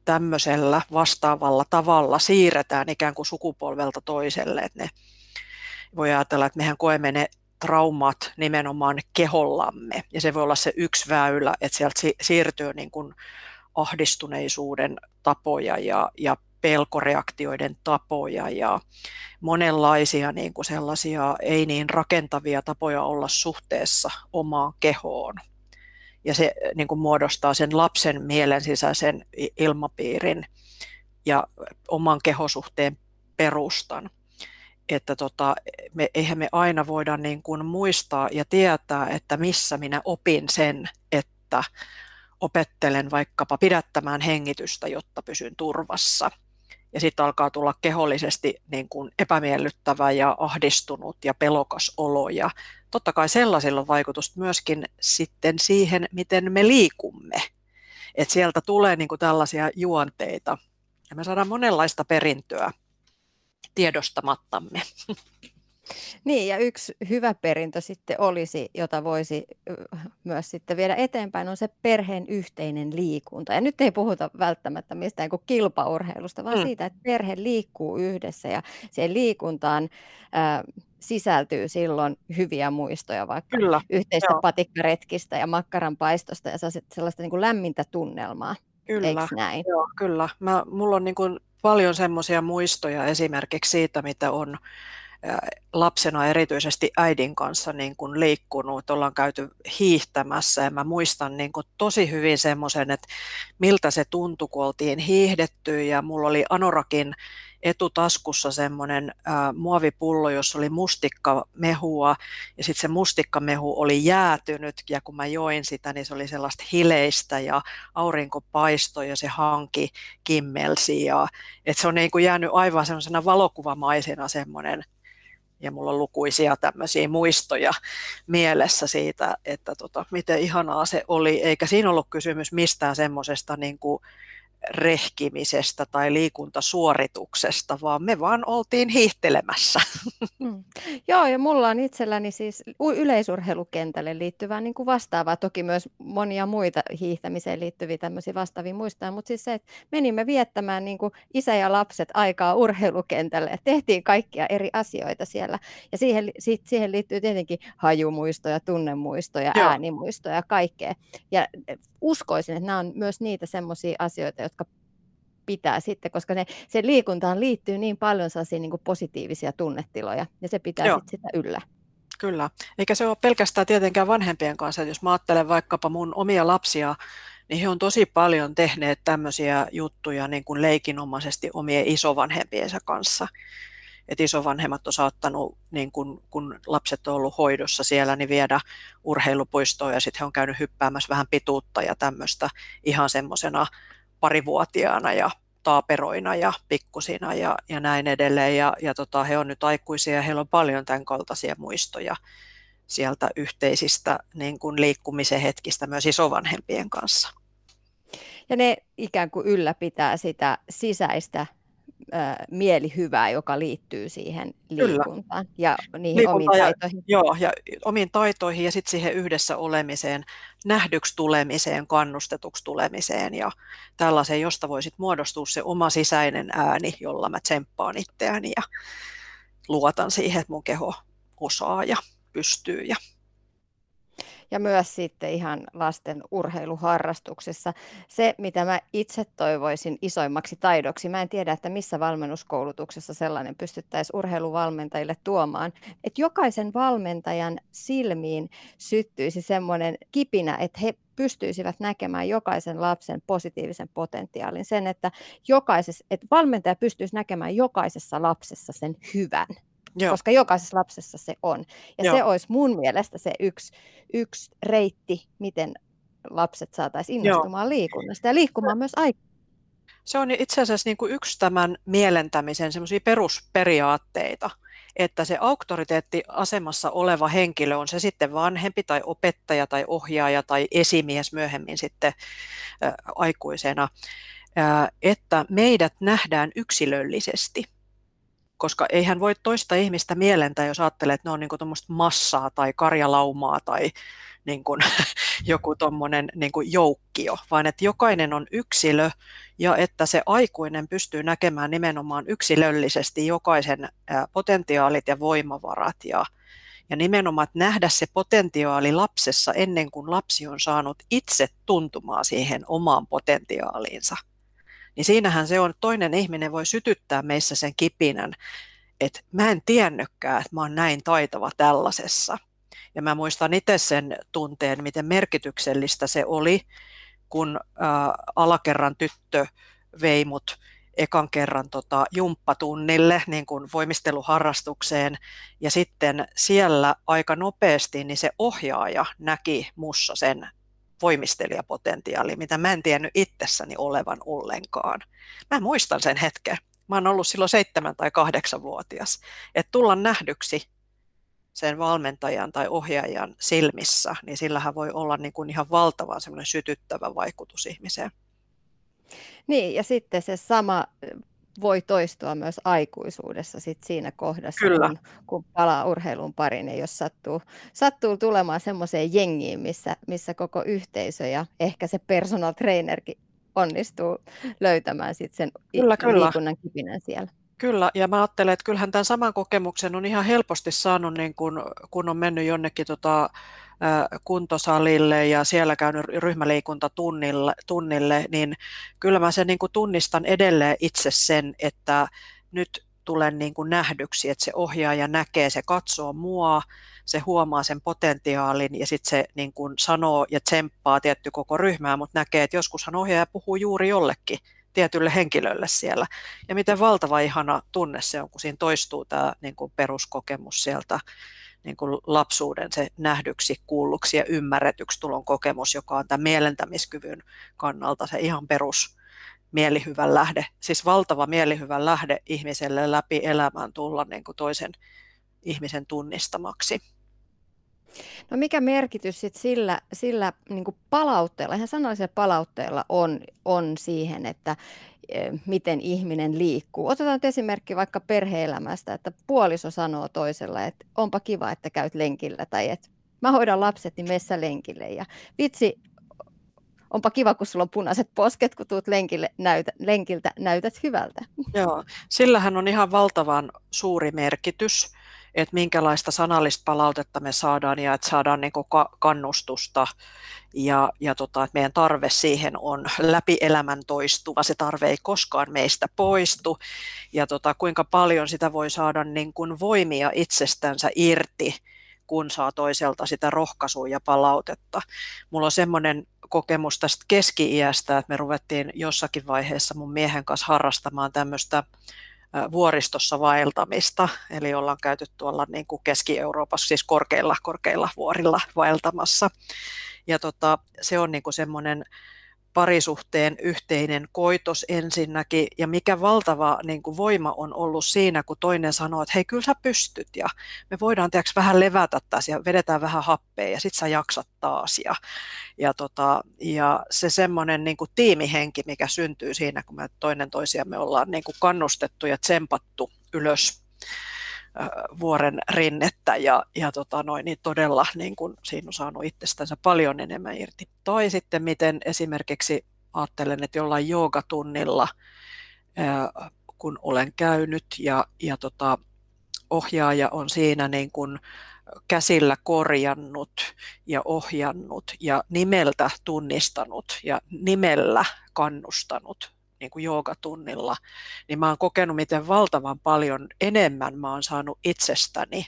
tämmöisellä vastaavalla tavalla siirretään ikään kuin sukupolvelta toiselle. Että ne voi ajatella, että mehän koemme ne traumat nimenomaan kehollamme. Ja se voi olla se yksi väylä, että sieltä siirtyy niin kuin ahdistuneisuuden tapoja ja, ja pelkoreaktioiden tapoja ja monenlaisia niin kuin sellaisia ei niin rakentavia tapoja olla suhteessa omaan kehoon. Ja se niin kuin muodostaa sen lapsen mielen sisäisen ilmapiirin ja oman kehosuhteen perustan. Että tota, me, eihän me aina voida niin kuin muistaa ja tietää, että missä minä opin sen, että opettelen vaikkapa pidättämään hengitystä, jotta pysyn turvassa – ja sitten alkaa tulla kehollisesti niin kuin epämiellyttävä ja ahdistunut ja pelokas olo. Ja totta kai sellaisilla on vaikutusta myöskin sitten siihen, miten me liikumme. Et sieltä tulee niin kuin tällaisia juonteita ja me saadaan monenlaista perintöä tiedostamattamme. Niin, ja yksi hyvä perintö sitten olisi, jota voisi myös sitten viedä eteenpäin, on se perheen yhteinen liikunta. Ja nyt ei puhuta välttämättä mistään kuin kilpaurheilusta, vaan mm. siitä, että perhe liikkuu yhdessä ja siihen liikuntaan äh, sisältyy silloin hyviä muistoja, vaikka Kyllä, yhteistä joo. patikkaretkistä ja makkaran paistosta ja sellaista niin kuin lämmintä tunnelmaa. Kyllä, näin? Joo, kyllä. Mä, mulla on niin kuin paljon semmoisia muistoja esimerkiksi siitä, mitä on lapsena erityisesti äidin kanssa niin kuin liikkunut, ollaan käyty hiihtämässä. Ja mä muistan niin kuin tosi hyvin semmoisen, että miltä se tuntui, kun oltiin hiihdetty. Ja mulla oli Anorakin etutaskussa semmoinen ää, muovipullo, jossa oli mustikkamehua. Ja sitten se mustikkamehu oli jäätynyt. Ja kun mä join sitä, niin se oli sellaista hileistä ja aurinko paistoi ja se hanki kimmelsi. Ja että se on niin kuin jäänyt aivan semmoisena valokuvamaisena semmoinen ja mulla on lukuisia tämmöisiä muistoja mielessä siitä, että tota, miten ihanaa se oli, eikä siinä ollut kysymys mistään semmoisesta niin kuin rehkimisestä tai liikuntasuorituksesta, vaan me vaan oltiin hiihtelemässä. Mm. Joo, ja mulla on itselläni siis yleisurheilukentälle liittyvää niin kuin vastaavaa, toki myös monia muita hiihtämiseen liittyviä tämmöisiä vastaavia muistoja, mutta siis se, että menimme viettämään niin kuin isä ja lapset aikaa urheilukentälle, ja tehtiin kaikkia eri asioita siellä, ja siihen, siihen liittyy tietenkin hajumuistoja, tunnemuistoja, Joo. äänimuistoja, kaikkea, ja uskoisin, että nämä on myös niitä semmoisia asioita, jotka pitää sitten, koska ne, se liikuntaan liittyy niin paljon sellaisia niin kuin positiivisia tunnetiloja, ja se pitää sitten sitä yllä. Kyllä, eikä se ole pelkästään tietenkään vanhempien kanssa. Jos mä ajattelen vaikkapa mun omia lapsia, niin he on tosi paljon tehneet tämmöisiä juttuja niin kuin leikinomaisesti omien isovanhempiensa kanssa. Et isovanhemmat on saattanut, niin kun, kun lapset on ollut hoidossa siellä, niin viedä urheilupuistoon ja sitten he on käynyt hyppäämässä vähän pituutta ja tämmöistä ihan semmoisena parivuotiaana ja taaperoina ja pikkusina ja, ja näin edelleen. Ja, ja tota, he on nyt aikuisia ja heillä on paljon tämän kaltaisia muistoja sieltä yhteisistä niin kuin liikkumisen hetkistä myös isovanhempien kanssa. Ja ne ikään kuin ylläpitää sitä sisäistä mielihyvää, joka liittyy siihen liikuntaan Kyllä. ja niihin Liikunta omiin taitoihin. Ja, joo, ja omiin taitoihin ja sitten siihen yhdessä olemiseen, nähdyksi tulemiseen, kannustetuksi tulemiseen ja tällaiseen, josta voisit muodostua se oma sisäinen ääni, jolla mä tsemppaan itseäni ja luotan siihen, että mun keho osaa ja pystyy ja ja myös sitten ihan lasten urheiluharrastuksessa. Se, mitä mä itse toivoisin isoimmaksi taidoksi, mä en tiedä, että missä valmennuskoulutuksessa sellainen pystyttäisiin urheiluvalmentajille tuomaan, että jokaisen valmentajan silmiin syttyisi semmoinen kipinä, että he pystyisivät näkemään jokaisen lapsen positiivisen potentiaalin. Sen, että, jokaisessa, että valmentaja pystyisi näkemään jokaisessa lapsessa sen hyvän. Joo. koska jokaisessa lapsessa se on. Ja Joo. se olisi mun mielestä se yksi, yksi reitti, miten lapset saataisiin innostumaan Joo. liikunnasta ja liikkumaan myös aikaa. Se on itse asiassa niin kuin yksi tämän mielentämisen semmoisia perusperiaatteita, että se auktoriteettiasemassa oleva henkilö, on se sitten vanhempi tai opettaja tai ohjaaja tai esimies myöhemmin sitten ä, aikuisena, ä, että meidät nähdään yksilöllisesti – koska eihän voi toista ihmistä mielentää, jos ajattelee, että ne on niin kuin massaa tai karjalaumaa tai niin kuin, joku tuommoinen niin joukkio, vaan että jokainen on yksilö ja että se aikuinen pystyy näkemään nimenomaan yksilöllisesti jokaisen potentiaalit ja voimavarat ja, ja nimenomaan että nähdä se potentiaali lapsessa ennen kuin lapsi on saanut itse tuntumaan siihen omaan potentiaaliinsa niin siinähän se on, toinen ihminen voi sytyttää meissä sen kipinän, että mä en tiennytkään, että mä oon näin taitava tällaisessa. Ja mä muistan itse sen tunteen, miten merkityksellistä se oli, kun ää, alakerran tyttö vei mut ekan kerran tota, jumppatunnille, niin kuin voimisteluharrastukseen, ja sitten siellä aika nopeasti niin se ohjaaja näki mussa sen voimistelijapotentiaali, mitä mä en tiennyt itsessäni olevan ollenkaan. Mä muistan sen hetken. Mä oon ollut silloin seitsemän tai kahdeksan vuotias. Että tulla nähdyksi sen valmentajan tai ohjaajan silmissä, niin sillähän voi olla niin kuin ihan valtavan semmoinen sytyttävä vaikutus ihmiseen. Niin, ja sitten se sama voi toistua myös aikuisuudessa sit siinä kohdassa, Kyllä. Kun, kun palaa urheilun pariin, ja jos sattuu, sattuu tulemaan semmoiseen jengiin, missä, missä koko yhteisö ja ehkä se personal trainerkin onnistuu löytämään sit sen kyllä, kyllä. liikunnan kipinän siellä. Kyllä, ja mä ajattelen, että kyllähän tämän saman kokemuksen on ihan helposti saanut, niin kun, kun on mennyt jonnekin tota, kuntosalille ja siellä käynyt ryhmäliikuntatunnille, tunnille, niin kyllä mä sen niin kuin tunnistan edelleen itse sen, että nyt tulen niin kuin nähdyksi, että se ohjaaja näkee, se katsoo mua, se huomaa sen potentiaalin ja sitten se niin kuin sanoo ja tsemppaa tietty koko ryhmää, mutta näkee, että joskushan ohjaaja puhuu juuri jollekin tietylle henkilölle siellä. Ja miten valtava ihana tunne se on, kun siinä toistuu tämä niin kuin peruskokemus sieltä niin kuin lapsuuden se nähdyksi, kuulluksi ja ymmärretyksi tulon kokemus, joka on tämän mielentämiskyvyn kannalta se ihan perus mielihyvän lähde, siis valtava mielihyvän lähde ihmiselle läpi elämään tulla niin kuin toisen ihmisen tunnistamaksi. No mikä merkitys sit sillä, sillä niin palautteella, ihan sanallisella palautteella on, on siihen, että e, miten ihminen liikkuu. Otetaan esimerkki vaikka perheelämästä, että puoliso sanoo toisella, että onpa kiva, että käyt lenkillä tai että mä hoidan lapset, niin messä lenkille. Ja vitsi, onpa kiva, kun sulla on punaiset posket, kun tuut lenkille, näytä, lenkiltä, näytät hyvältä. Joo, sillähän on ihan valtavan suuri merkitys että minkälaista sanallista palautetta me saadaan ja että saadaan niin kannustusta. Ja, ja tota, että meidän tarve siihen on läpi elämän toistuva, se tarve ei koskaan meistä poistu. Ja tota, kuinka paljon sitä voi saada niin kuin voimia itsestänsä irti, kun saa toiselta sitä rohkaisua ja palautetta. Mulla on semmoinen kokemus tästä keski-iästä, että me ruvettiin jossakin vaiheessa mun miehen kanssa harrastamaan tämmöistä vuoristossa vaeltamista, eli ollaan käyty tuolla niin kuin Keski-Euroopassa, siis korkeilla, korkeilla vuorilla vaeltamassa. Ja tota, se on niin kuin semmoinen parisuhteen yhteinen koitos ensinnäkin, ja mikä valtava niin kuin voima on ollut siinä, kun toinen sanoo, että hei, kyllä sä pystyt, ja me voidaan tiiäks, vähän levätä tässä, ja vedetään vähän happea, ja sit sä jaksat taas, ja, ja, tota, ja se semmoinen niin tiimihenki, mikä syntyy siinä, kun me toinen toisiamme ollaan niin kuin kannustettu ja tsempattu ylös vuoren rinnettä ja, ja tota noin, niin todella niin kun siinä on saanut itsestänsä paljon enemmän irti. Tai sitten miten esimerkiksi ajattelen, että jollain joogatunnilla, kun olen käynyt ja, ja tota, ohjaaja on siinä niin kun käsillä korjannut ja ohjannut ja nimeltä tunnistanut ja nimellä kannustanut niin kuin joogatunnilla, niin mä oon kokenut, miten valtavan paljon enemmän mä oon saanut itsestäni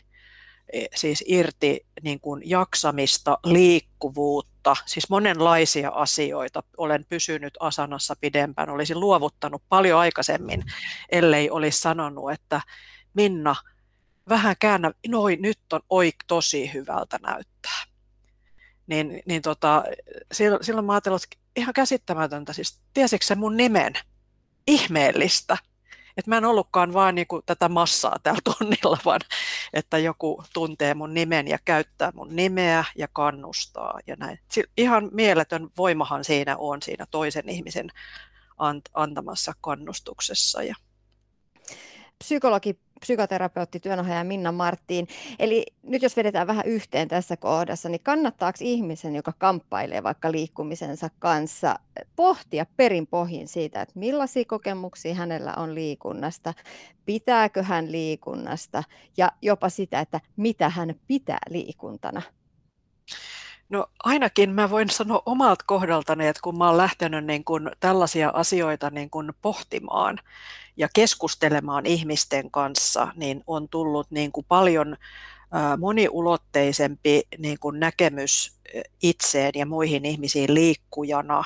e, siis irti niin kuin jaksamista, liikkuvuutta, siis monenlaisia asioita. Olen pysynyt asanassa pidempään, olisin luovuttanut paljon aikaisemmin, ellei olisi sanonut, että Minna, vähän käännä, noin nyt on oik tosi hyvältä näyttää. Niin, niin tota, silloin, silloin mä ajattelin, että ihan käsittämätöntä. Siis tiesikö se mun nimen? Ihmeellistä. että mä en ollutkaan vaan niin kuin tätä massaa täällä tunnilla, vaan että joku tuntee mun nimen ja käyttää mun nimeä ja kannustaa ja näin. Ihan mieletön voimahan siinä on siinä toisen ihmisen antamassa kannustuksessa. Ja... Psykologi psykoterapeutti, työnohjaaja Minna Marttiin. Eli nyt jos vedetään vähän yhteen tässä kohdassa, niin kannattaako ihmisen, joka kamppailee vaikka liikkumisensa kanssa, pohtia perin pohjin siitä, että millaisia kokemuksia hänellä on liikunnasta, pitääkö hän liikunnasta ja jopa sitä, että mitä hän pitää liikuntana? No ainakin mä voin sanoa omalta kohdaltani, että kun mä oon lähtenyt niin kun tällaisia asioita niin kun pohtimaan ja keskustelemaan ihmisten kanssa, niin on tullut niin kuin paljon moniulotteisempi niin kuin näkemys itseen ja muihin ihmisiin liikkujana.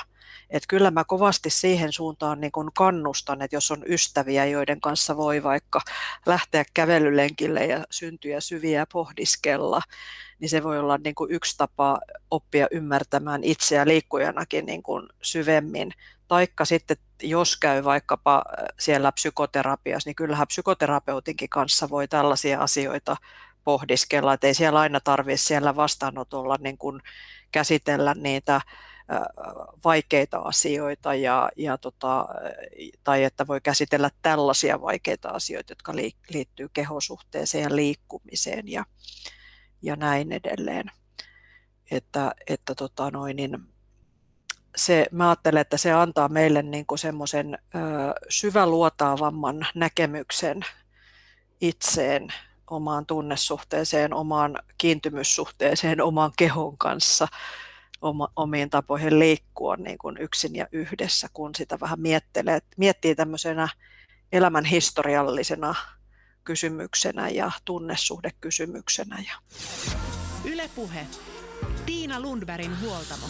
Että kyllä mä kovasti siihen suuntaan niin kun kannustan, että jos on ystäviä, joiden kanssa voi vaikka lähteä kävelylenkille ja syntyä syviä pohdiskella, niin se voi olla niin kuin yksi tapa oppia ymmärtämään itseä liikkujanakin niin kuin syvemmin. Taikka sitten, jos käy vaikkapa äh, siellä psykoterapiassa, niin kyllähän psykoterapeutinkin kanssa voi tällaisia asioita pohdiskella, että ei siellä aina tarvitse siellä vastaanotolla niin kuin käsitellä niitä äh, vaikeita asioita ja, ja tota, tai että voi käsitellä tällaisia vaikeita asioita, jotka liittyy kehosuhteeseen ja liikkumiseen ja, ja näin edelleen. Että, että tota noin, niin se, mä ajattelen, että se antaa meille niin semmoisen syväluotaavamman näkemyksen itseen, omaan tunnesuhteeseen, omaan kiintymyssuhteeseen, omaan kehon kanssa, oma, omiin tapoihin liikkua niin kuin yksin ja yhdessä, kun sitä vähän miettelee, miettii tämmöisenä elämän historiallisena kysymyksenä ja tunnesuhdekysymyksenä. Ylepuhe. Tiina Lundbergin huoltamo.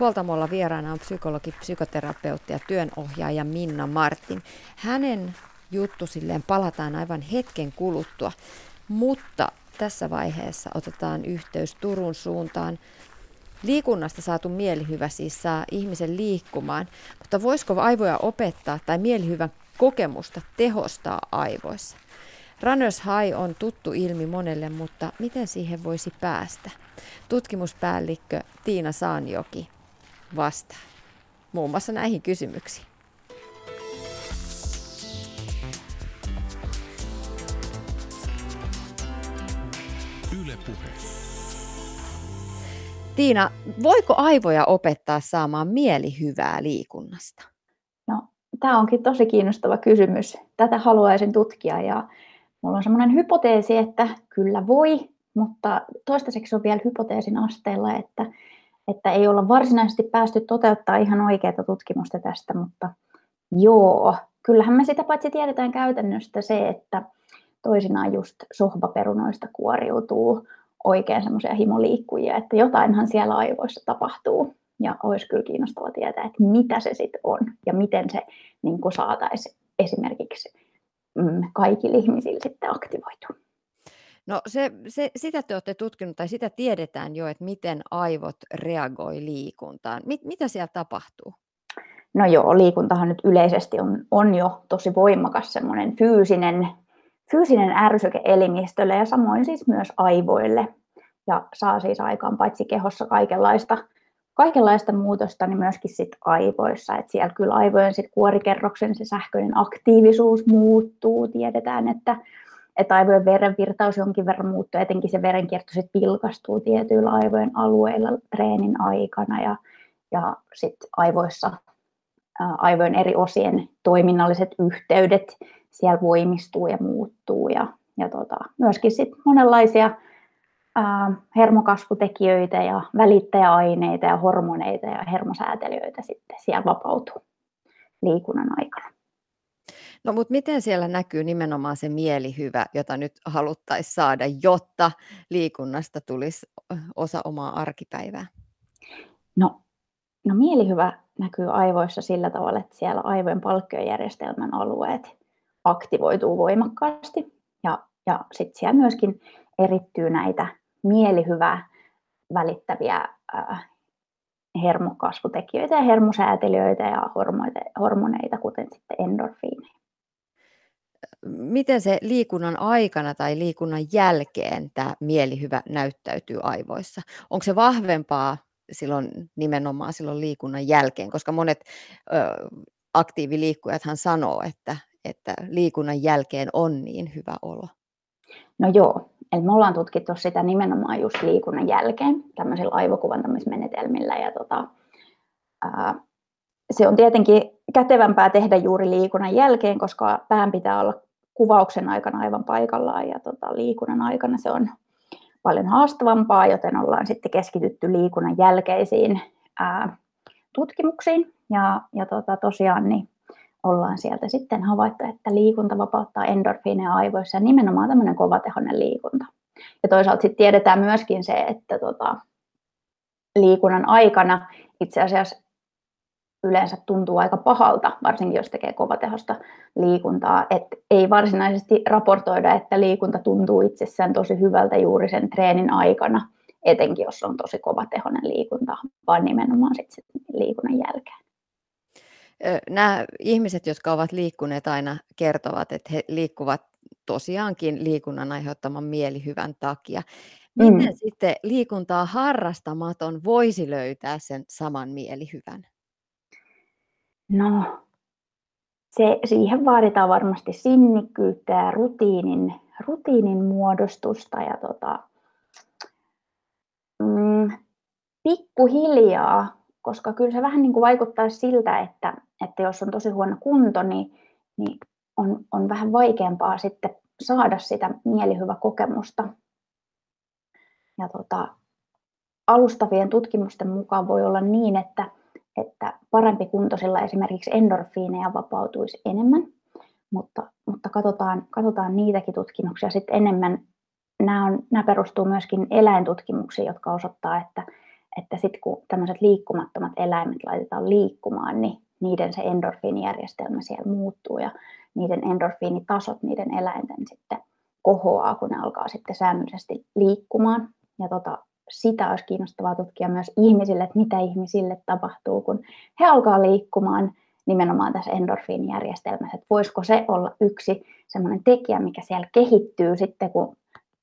Huoltamolla vieraana on psykologi, psykoterapeutti ja työnohjaaja Minna Martin. Hänen juttusilleen palataan aivan hetken kuluttua, mutta tässä vaiheessa otetaan yhteys Turun suuntaan. Liikunnasta saatu mielihyvä siis saa ihmisen liikkumaan, mutta voisiko aivoja opettaa tai mielihyvän kokemusta tehostaa aivoissa? Runners High on tuttu ilmi monelle, mutta miten siihen voisi päästä? Tutkimuspäällikkö Tiina Saanjoki vastaa muun muassa näihin kysymyksiin. Yle Puhe. Tiina, voiko aivoja opettaa saamaan mielihyvää liikunnasta? No, tämä onkin tosi kiinnostava kysymys. Tätä haluaisin tutkia ja mulla on semmoinen hypoteesi, että kyllä voi, mutta toistaiseksi on vielä hypoteesin asteella, että, että ei olla varsinaisesti päästy toteuttaa ihan oikeaa tutkimusta tästä, mutta joo, kyllähän me sitä paitsi tiedetään käytännöstä se, että toisinaan just sohvaperunoista kuoriutuu oikein semmoisia himoliikkujia, että jotainhan siellä aivoissa tapahtuu. Ja olisi kyllä kiinnostava tietää, että mitä se sitten on ja miten se niin saataisiin esimerkiksi mm, kaikille ihmisille sitten aktivoitu. No se, se, sitä te olette tutkinut tai sitä tiedetään jo, että miten aivot reagoi liikuntaan. Mit, mitä siellä tapahtuu? No joo, liikuntahan nyt yleisesti on, on jo tosi voimakas semmoinen fyysinen, fyysinen ärsyke elimistölle ja samoin siis myös aivoille. Ja saa siis aikaan paitsi kehossa kaikenlaista, kaikenlaista muutosta, niin myöskin sit aivoissa. Et siellä kyllä aivojen sit kuorikerroksen se sähköinen aktiivisuus muuttuu. Tiedetään, että että aivojen verenvirtaus jonkin verran muuttuu, etenkin se verenkierto sitten vilkastuu tietyillä aivojen alueilla treenin aikana ja, ja sitten aivoissa aivojen eri osien toiminnalliset yhteydet siellä voimistuu ja muuttuu ja, ja tota, myöskin sit monenlaisia ää, hermokasvutekijöitä ja välittäjäaineita ja hormoneita ja hermosäätelijöitä sitten siellä vapautuu liikunnan aikana. No mutta miten siellä näkyy nimenomaan se mielihyvä, jota nyt haluttaisiin saada, jotta liikunnasta tulisi osa omaa arkipäivää? No, no mielihyvä näkyy aivoissa sillä tavalla, että siellä aivojen palkkiojärjestelmän alueet aktivoituu voimakkaasti ja, ja sitten siellä myöskin erittyy näitä mielihyvää välittäviä äh, hermokasvutekijöitä ja hermosäätelijöitä ja hormoneita, kuten sitten endorfiineja. Miten se liikunnan aikana tai liikunnan jälkeen tämä mielihyvä näyttäytyy aivoissa? Onko se vahvempaa silloin nimenomaan silloin liikunnan jälkeen, koska monet ö, aktiiviliikkujathan sanoo, että, että liikunnan jälkeen on niin hyvä olo. No joo, eli me ollaan tutkittu sitä nimenomaan just liikunnan jälkeen tämmöisillä aivokuvantamismenetelmillä ja tota, ää, se on tietenkin kätevämpää tehdä juuri liikunnan jälkeen, koska pään pitää olla kuvauksen aikana aivan paikallaan ja tota, liikunnan aikana se on paljon haastavampaa, joten ollaan sitten keskitytty liikunnan jälkeisiin ää, tutkimuksiin ja, ja tota, tosiaan niin ollaan sieltä sitten havaittu, että liikunta vapauttaa endorfiineja aivoissa ja nimenomaan tämmöinen kovatehoinen liikunta. Ja toisaalta sitten tiedetään myöskin se, että tota, liikunnan aikana itse asiassa yleensä tuntuu aika pahalta, varsinkin jos tekee kovatehosta liikuntaa. Et ei varsinaisesti raportoida, että liikunta tuntuu itsessään tosi hyvältä juuri sen treenin aikana, etenkin jos on tosi kovatehoinen liikunta, vaan nimenomaan sitten liikunnan jälkeen. Nämä ihmiset, jotka ovat liikkuneet aina, kertovat, että he liikkuvat tosiaankin liikunnan aiheuttaman mielihyvän takia. Miten mm. sitten liikuntaa harrastamaton voisi löytää sen saman mielihyvän? No, se, siihen vaaditaan varmasti sinnikkyyttä ja rutiinin, rutiinin muodostusta ja tota, mm, pikkuhiljaa, koska kyllä se vähän niin kuin vaikuttaa siltä, että, että jos on tosi huono kunto, niin, niin on, on vähän vaikeampaa sitten saada sitä mielihyvä kokemusta. Ja tota, alustavien tutkimusten mukaan voi olla niin, että että parempi kuntoisilla esimerkiksi endorfiineja vapautuisi enemmän, mutta, mutta katsotaan, katsotaan niitäkin tutkimuksia sitten enemmän. Nämä, on, nämä perustuu myöskin eläintutkimuksiin, jotka osoittaa, että, että sitten kun tämmöiset liikkumattomat eläimet laitetaan liikkumaan, niin niiden se endorfiinijärjestelmä siellä muuttuu ja niiden endorfiinitasot niiden eläinten sitten kohoaa, kun ne alkaa sitten säännöllisesti liikkumaan. Ja tota, sitä olisi kiinnostavaa tutkia myös ihmisille, että mitä ihmisille tapahtuu, kun he alkaa liikkumaan nimenomaan tässä endorfiinijärjestelmässä, että voisiko se olla yksi sellainen tekijä, mikä siellä kehittyy sitten, kun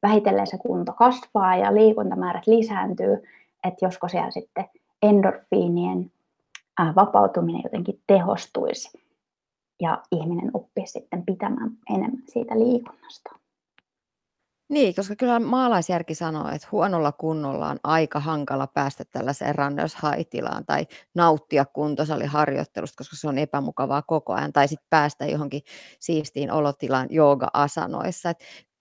vähitellen se kunto kasvaa ja liikuntamäärät lisääntyy, että josko siellä sitten endorfiinien vapautuminen jotenkin tehostuisi ja ihminen oppisi sitten pitämään enemmän siitä liikunnasta. Niin, koska kyllä maalaisjärki sanoo, että huonolla kunnolla on aika hankala päästä tällaiseen runners tai nauttia kuntosaliharjoittelusta, koska se on epämukavaa koko ajan, tai sitten päästä johonkin siistiin olotilaan jooga-asanoissa.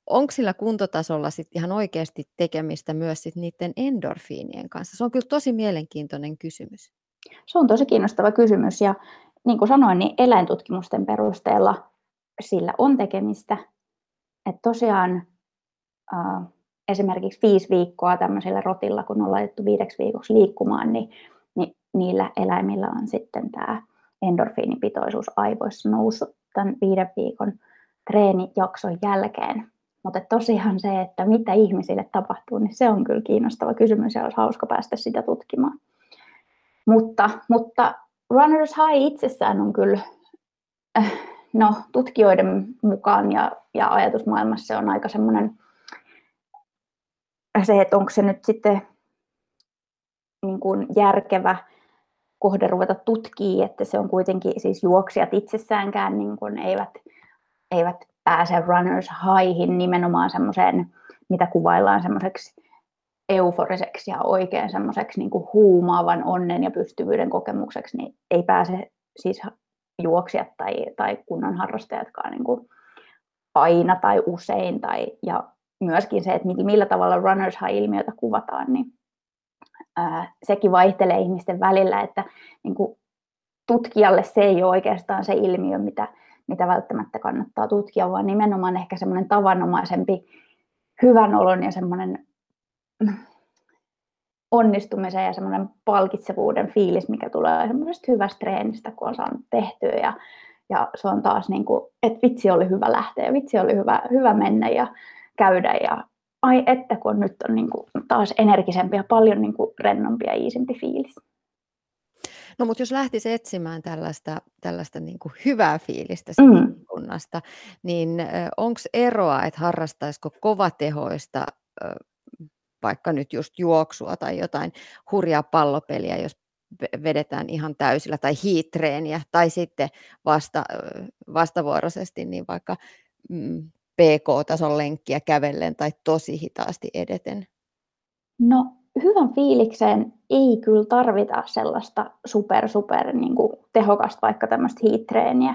onko sillä kuntotasolla sit ihan oikeasti tekemistä myös sit niiden endorfiinien kanssa? Se on kyllä tosi mielenkiintoinen kysymys. Se on tosi kiinnostava kysymys ja niin kuin sanoin, niin eläintutkimusten perusteella sillä on tekemistä. Että tosiaan äh, esimerkiksi viisi viikkoa tämmöisellä rotilla, kun on laitettu viideksi viikoksi liikkumaan, niin, niin niillä eläimillä on sitten tämä endorfiinipitoisuus aivoissa noussut tämän viiden viikon treenijakson jälkeen. Mutta tosiaan se, että mitä ihmisille tapahtuu, niin se on kyllä kiinnostava kysymys ja olisi hauska päästä sitä tutkimaan. Mutta, mutta Runners High itsessään on kyllä, äh, no tutkijoiden mukaan ja, ja ajatusmaailmassa se on aika semmoinen se, että onko se nyt sitten niin kuin järkevä kohde ruveta tutkimaan, että se on kuitenkin siis juoksijat itsessäänkään niin kuin eivät, eivät pääse runners highhin nimenomaan semmoiseen, mitä kuvaillaan semmoiseksi euforiseksi ja oikein semmoiseksi niin huumaavan onnen ja pystyvyyden kokemukseksi, niin ei pääse siis juoksijat tai, tai kunnon harrastajatkaan niin kuin aina tai usein. Tai, ja myöskin se, että millä tavalla runners high-ilmiötä kuvataan, niin sekin vaihtelee ihmisten välillä, että niin tutkijalle se ei ole oikeastaan se ilmiö, mitä, mitä välttämättä kannattaa tutkia, vaan nimenomaan ehkä semmoinen tavanomaisempi hyvän olon ja semmoinen onnistumisen ja semmoinen palkitsevuuden fiilis, mikä tulee semmoisesta hyvästä treenistä, kun on saanut tehtyä ja, ja se on taas niin kuin, että vitsi oli hyvä lähteä ja vitsi oli hyvä, hyvä mennä ja käydä ja ai että kun nyt on niin kuin taas energisempi ja paljon niin kuin rennompi ja iisimpi fiilis. No mutta jos lähtisi etsimään tällaista, tällaista niin kuin hyvää fiilistä Mm. kunnasta, niin onko eroa, että harrastaisiko kovatehoista vaikka nyt just juoksua tai jotain hurjaa pallopeliä, jos vedetään ihan täysillä, tai hiitreeniä, tai sitten vasta, vastavuoroisesti niin vaikka mm, PK-tason lenkkiä kävellen tai tosi hitaasti edeten? No hyvän fiilikseen ei kyllä tarvita sellaista super, super niin kuin tehokasta vaikka tämmöistä hiittreeniä.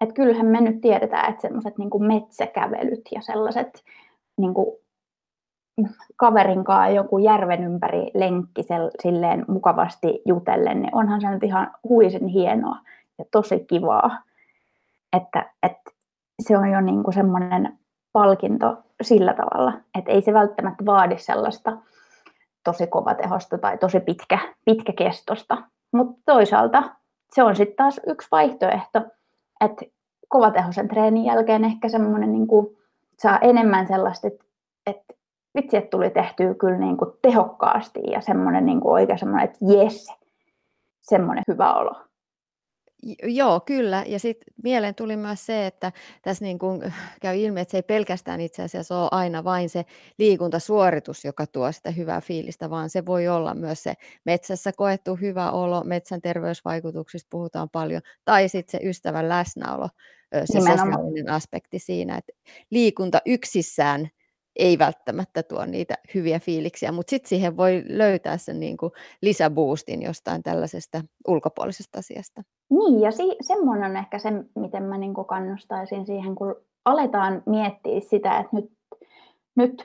Että kyllähän me nyt tiedetään, että semmoiset niin metsäkävelyt ja sellaiset niin kuin kaverin kanssa joku järven ympäri lenkki silleen mukavasti jutellen, niin onhan se nyt ihan huisen hienoa ja tosi kivaa. Että, että se on jo niin kuin semmoinen palkinto sillä tavalla, että ei se välttämättä vaadi sellaista tosi kovatehosta tai tosi pitkä, pitkäkestosta. Mutta toisaalta se on sitten taas yksi vaihtoehto, että kovatehoisen treenin jälkeen ehkä semmoinen niin saa enemmän sellaista, että, että vitsi, että tuli tehtyä kyllä niin kuin tehokkaasti ja semmoinen niin kuin oikein semmoinen, että jes, semmoinen hyvä olo. Joo, kyllä. Ja sitten mieleen tuli myös se, että tässä niin kuin käy ilmi, että se ei pelkästään itse asiassa ole aina vain se liikuntasuoritus, joka tuo sitä hyvää fiilistä, vaan se voi olla myös se metsässä koettu hyvä olo, metsän terveysvaikutuksista puhutaan paljon, tai sitten se ystävän läsnäolo, se Nimenomaan. sosiaalinen aspekti siinä, että liikunta yksissään ei välttämättä tuo niitä hyviä fiiliksiä, mutta sitten siihen voi löytää sen niin kuin lisäboostin jostain tällaisesta ulkopuolisesta asiasta. Niin, ja si- semmoinen on ehkä se, miten mä niin kuin kannustaisin siihen, kun aletaan miettiä sitä, että nyt, nyt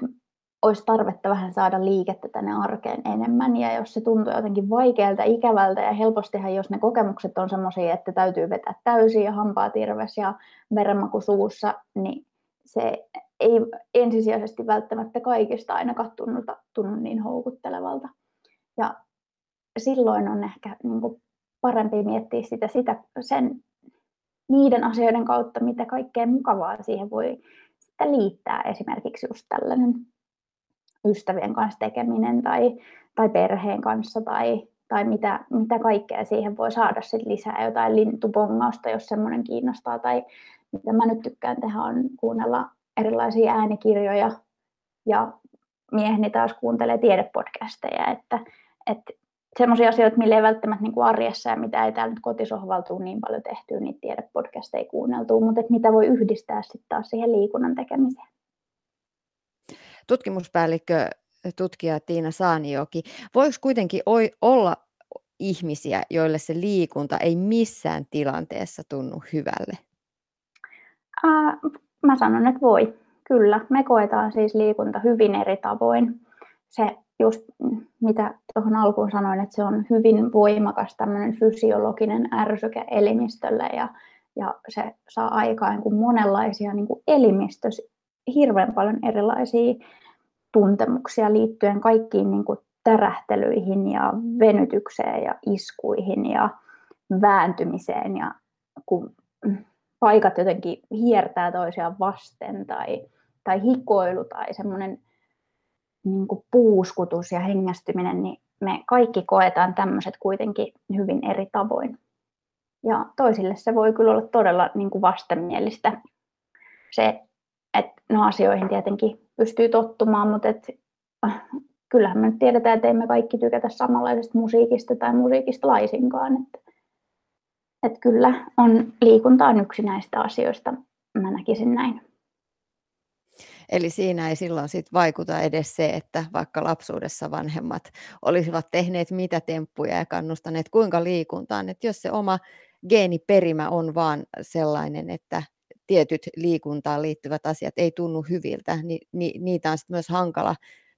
olisi tarvetta vähän saada liikettä tänne arkeen enemmän, ja jos se tuntuu jotenkin vaikealta, ikävältä, ja helpostihan jos ne kokemukset on semmoisia, että täytyy vetää täysin ja hampaa tirves ja verenmaku suussa, niin se ei ensisijaisesti välttämättä kaikista ainakaan tunnu, tunnu niin houkuttelevalta. Ja silloin on ehkä niin kuin parempi miettiä sitä, sitä sen, niiden asioiden kautta, mitä kaikkea mukavaa siihen voi sitten liittää. Esimerkiksi just tällainen ystävien kanssa tekeminen tai, tai perheen kanssa tai, tai mitä, mitä kaikkea siihen voi saada sit lisää, jotain lintubongausta, jos semmoinen kiinnostaa. Tai mitä mä nyt tykkään tehdä on kuunnella erilaisia äänikirjoja ja mieheni taas kuuntelee tiedepodcasteja, että, että semmoisia asioita, millä ei välttämättä niin kuin arjessa ja mitä ei täällä nyt kotisohvalta niin paljon tehtyä, niin tiedepodcasteja kuunneltua, mutta että mitä voi yhdistää sitten taas siihen liikunnan tekemiseen. Tutkimuspäällikkö tutkija Tiina Saanioki, voiko kuitenkin olla ihmisiä, joille se liikunta ei missään tilanteessa tunnu hyvälle? Mä sanon, että voi. Kyllä, me koetaan siis liikunta hyvin eri tavoin. Se just mitä tuohon alkuun sanoin, että se on hyvin voimakas tämmöinen fysiologinen ärsyke elimistölle ja, ja se saa aikaan kuin monenlaisia niin kuin elimistössä hirveän paljon erilaisia tuntemuksia liittyen kaikkiin niin kuin tärähtelyihin ja venytykseen ja iskuihin ja vääntymiseen ja kun paikat jotenkin hiertää toisiaan vasten tai, tai hikoilu tai semmoinen niin puuskutus ja hengästyminen, niin me kaikki koetaan tämmöiset kuitenkin hyvin eri tavoin. Ja toisille se voi kyllä olla todella niin kuin vastenmielistä se, että no asioihin tietenkin pystyy tottumaan, mutta et, äh, kyllähän me nyt tiedetään, että emme kaikki tykätä samanlaisesta musiikista tai musiikista laisinkaan. Että että kyllä on, liikunta on yksi näistä asioista, mä näkisin näin. Eli siinä ei silloin sit vaikuta edes se, että vaikka lapsuudessa vanhemmat olisivat tehneet mitä temppuja ja kannustaneet kuinka liikuntaan, että jos se oma geeniperimä on vaan sellainen, että tietyt liikuntaan liittyvät asiat ei tunnu hyviltä, niin niitä on sit myös hankala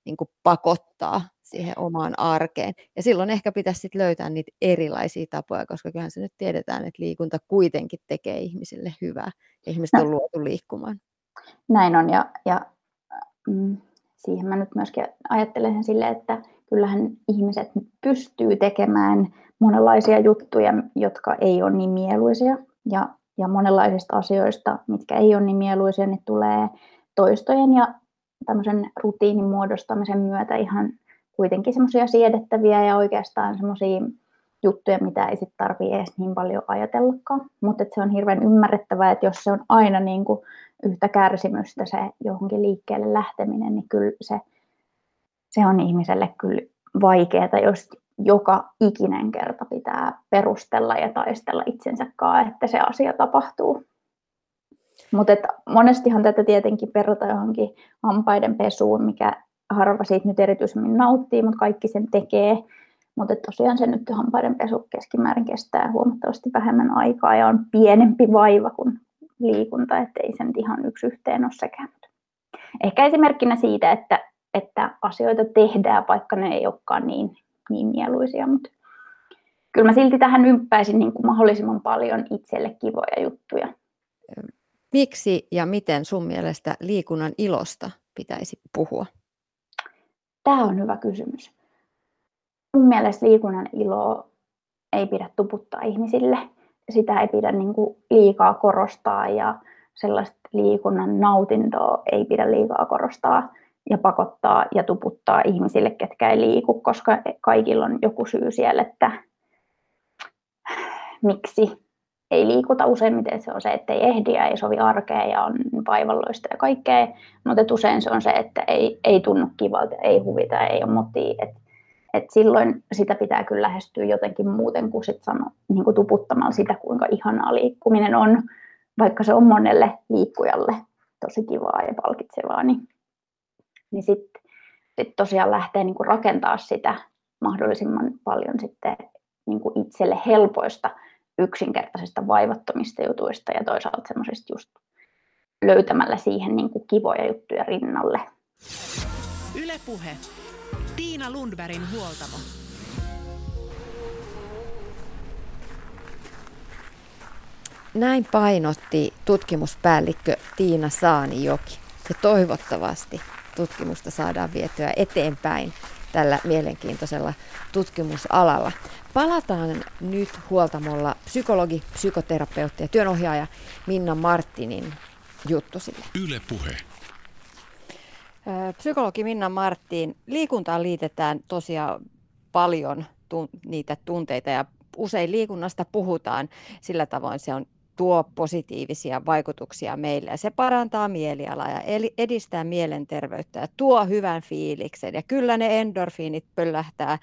niin kuin pakottaa siihen omaan arkeen. Ja silloin ehkä pitäisi sit löytää niitä erilaisia tapoja, koska kyllähän se nyt tiedetään, että liikunta kuitenkin tekee ihmisille hyvää. Ihmiset on luotu liikkumaan. Näin on, ja, ja mm, siihen mä nyt myöskin ajattelen silleen, että kyllähän ihmiset pystyy tekemään monenlaisia juttuja, jotka ei ole niin mieluisia, ja, ja monenlaisista asioista, mitkä ei ole niin mieluisia, niin tulee toistojen ja tämmöisen rutiinin muodostamisen myötä ihan kuitenkin semmoisia siedettäviä ja oikeastaan semmoisia juttuja, mitä ei sitten tarvitse edes niin paljon ajatellakaan. Mutta se on hirveän ymmärrettävää, että jos se on aina niin kuin yhtä kärsimystä se johonkin liikkeelle lähteminen, niin kyllä se, se on ihmiselle kyllä vaikeaa, jos joka ikinen kerta pitää perustella ja taistella itsensä kanssa, että se asia tapahtuu. Mutta monestihan tätä tietenkin perata johonkin hampaiden pesuun, mikä harva siitä nyt erityisemmin nauttii, mutta kaikki sen tekee. Mutta tosiaan se nyt hampaiden pesu keskimäärin kestää huomattavasti vähemmän aikaa ja on pienempi vaiva kuin liikunta, että ei sen ihan yksi yhteen ole sekään. Ehkä esimerkkinä siitä, että, että asioita tehdään, vaikka ne ei olekaan niin, niin mieluisia, mutta kyllä mä silti tähän ympäisin niin kuin mahdollisimman paljon itselle kivoja juttuja. Miksi ja miten sun mielestä liikunnan ilosta pitäisi puhua? Tämä on hyvä kysymys. Mun mielestä liikunnan ilo ei pidä tuputtaa ihmisille. Sitä ei pidä niin kuin liikaa korostaa ja sellaista liikunnan nautintoa ei pidä liikaa korostaa ja pakottaa ja tuputtaa ihmisille, ketkä ei liiku, koska kaikilla on joku syy siellä, että miksi ei liikuta useimmiten se on se, että ei ehdi ja ei sovi arkeen ja on vaivalloista ja kaikkea, mutta usein se on se, että ei, ei tunnu kivalta, ei huvita, ei ole motia. Et, et silloin sitä pitää kyllä lähestyä jotenkin muuten kuin, sit sano, niin kuin tuputtamalla sitä, kuinka ihanaa liikkuminen on, vaikka se on monelle liikkujalle tosi kivaa ja palkitsevaa, niin, niin sitten sit tosiaan lähtee niin kuin rakentaa sitä mahdollisimman paljon sitten niin kuin itselle helpoista yksinkertaisista vaivattomista jutuista ja toisaalta semmoisista just löytämällä siihen niin kuin kivoja juttuja rinnalle. Ylepuhe. Tiina Lundbergin huoltamo. Näin painotti tutkimuspäällikkö Tiina Saanijoki. Ja toivottavasti tutkimusta saadaan vietyä eteenpäin tällä mielenkiintoisella tutkimusalalla. Palataan nyt huoltamolla psykologi, psykoterapeutti ja työnohjaaja Minna Martinin juttusille. Yle puhe. Psykologi Minna Martin, liikuntaan liitetään tosiaan paljon niitä tunteita ja usein liikunnasta puhutaan sillä tavoin se on tuo positiivisia vaikutuksia meille. Ja se parantaa mielialaa ja edistää mielenterveyttä ja tuo hyvän fiiliksen. Ja kyllä ne endorfiinit pöllähtää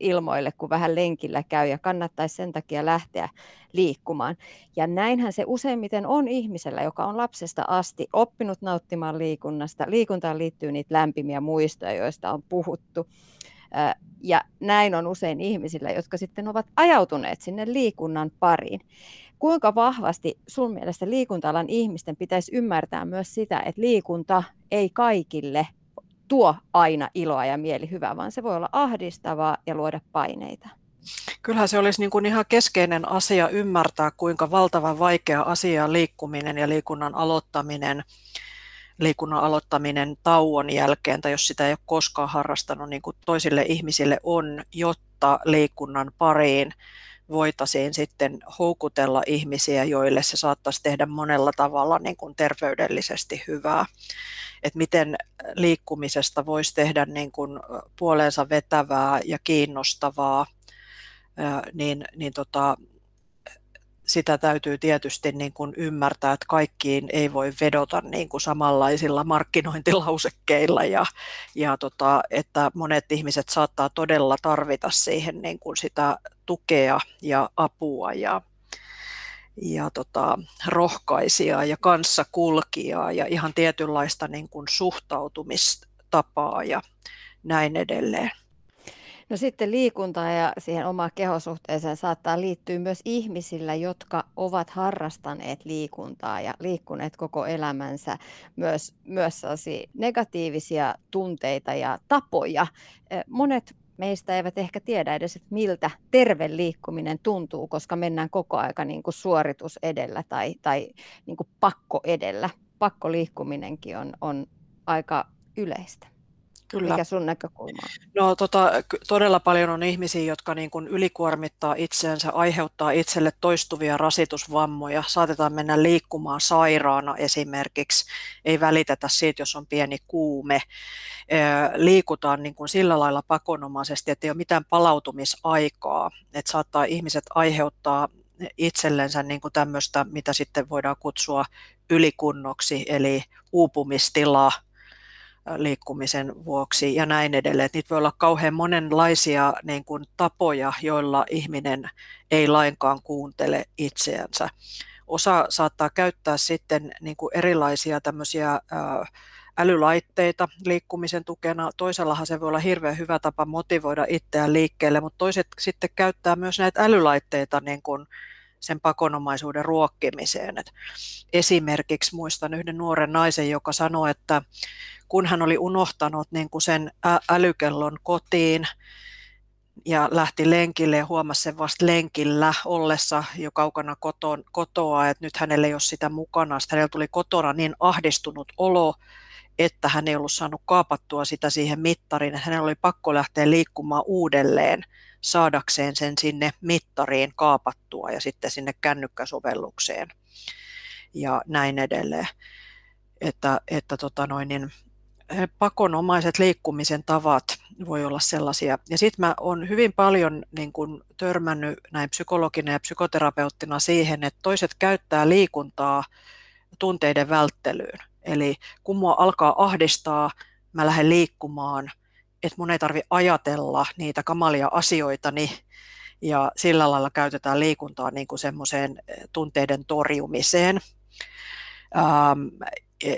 ilmoille, kun vähän lenkillä käy ja kannattaisi sen takia lähteä liikkumaan. Ja näinhän se useimmiten on ihmisellä, joka on lapsesta asti oppinut nauttimaan liikunnasta. Liikuntaan liittyy niitä lämpimiä muistoja, joista on puhuttu. Ja näin on usein ihmisillä, jotka sitten ovat ajautuneet sinne liikunnan pariin. Kuinka vahvasti sun mielestä liikunta-alan ihmisten pitäisi ymmärtää myös sitä, että liikunta ei kaikille tuo aina iloa ja mielihyvää, vaan se voi olla ahdistavaa ja luoda paineita? Kyllähän se olisi niin kuin ihan keskeinen asia ymmärtää, kuinka valtavan vaikea asia liikkuminen ja liikunnan aloittaminen liikunnan aloittaminen tauon jälkeen, tai jos sitä ei ole koskaan harrastanut, niin kuin toisille ihmisille on, jotta liikunnan pariin voitaisiin sitten houkutella ihmisiä, joille se saattaisi tehdä monella tavalla niin kuin terveydellisesti hyvää. Että miten liikkumisesta voisi tehdä niin kuin puoleensa vetävää ja kiinnostavaa, niin, niin tota, sitä täytyy tietysti niin kuin ymmärtää, että kaikkiin ei voi vedota niin kuin samanlaisilla markkinointilausekkeilla ja, ja tota, että monet ihmiset saattaa todella tarvita siihen niin kuin sitä tukea ja apua ja, ja tota, rohkaisijaa ja kanssakulkijaa ja ihan tietynlaista niin kuin suhtautumistapaa ja näin edelleen. No sitten liikunta ja siihen omaan kehosuhteeseen saattaa liittyä myös ihmisillä, jotka ovat harrastaneet liikuntaa ja liikkuneet koko elämänsä myös, myös negatiivisia tunteita ja tapoja. Monet meistä eivät ehkä tiedä edes, että miltä terve liikkuminen tuntuu, koska mennään koko aika niin kuin suoritus edellä tai, tai niin kuin pakko edellä. Pakkoliikkuminenkin on, on aika yleistä. Kyllä. Mikä sun näkökulma on? No tota, todella paljon on ihmisiä, jotka niin kuin ylikuormittaa itseensä, aiheuttaa itselle toistuvia rasitusvammoja. Saatetaan mennä liikkumaan sairaana esimerkiksi, ei välitetä siitä, jos on pieni kuume. Liikutaan niin kuin sillä lailla pakonomaisesti, että ei ole mitään palautumisaikaa. Että saattaa ihmiset aiheuttaa itsellensä niin kuin tämmöistä, mitä sitten voidaan kutsua ylikunnoksi, eli uupumistilaa liikkumisen vuoksi ja näin edelleen. Niitä voi olla kauhean monenlaisia niin kuin, tapoja, joilla ihminen ei lainkaan kuuntele itseänsä. Osa saattaa käyttää sitten niin kuin erilaisia tämmöisiä älylaitteita liikkumisen tukena. Toisellahan se voi olla hirveän hyvä tapa motivoida itseään liikkeelle, mutta toiset sitten käyttää myös näitä älylaitteita niin kuin sen pakonomaisuuden ruokkimiseen. Et esimerkiksi muistan yhden nuoren naisen, joka sanoi, että kun hän oli unohtanut niin kuin sen älykellon kotiin ja lähti lenkille ja huomasi sen vasta lenkillä ollessa jo kaukana koton, kotoa, että nyt hänelle ei ole sitä mukana. Sitten hänellä tuli kotona niin ahdistunut olo, että hän ei ollut saanut kaapattua sitä siihen mittariin, että hänellä oli pakko lähteä liikkumaan uudelleen saadakseen sen sinne mittariin kaapattua ja sitten sinne kännykkäsovellukseen ja näin edelleen. Että, että tota noin, niin pakonomaiset liikkumisen tavat voi olla sellaisia. Ja sitten mä oon hyvin paljon niin kun, törmännyt näin psykologina ja psykoterapeuttina siihen, että toiset käyttää liikuntaa tunteiden välttelyyn. Eli kun mua alkaa ahdistaa, mä lähden liikkumaan, että mun ei tarvi ajatella niitä kamalia asioita, niin ja sillä lailla käytetään liikuntaa niin kuin semmoiseen tunteiden torjumiseen. Ähm,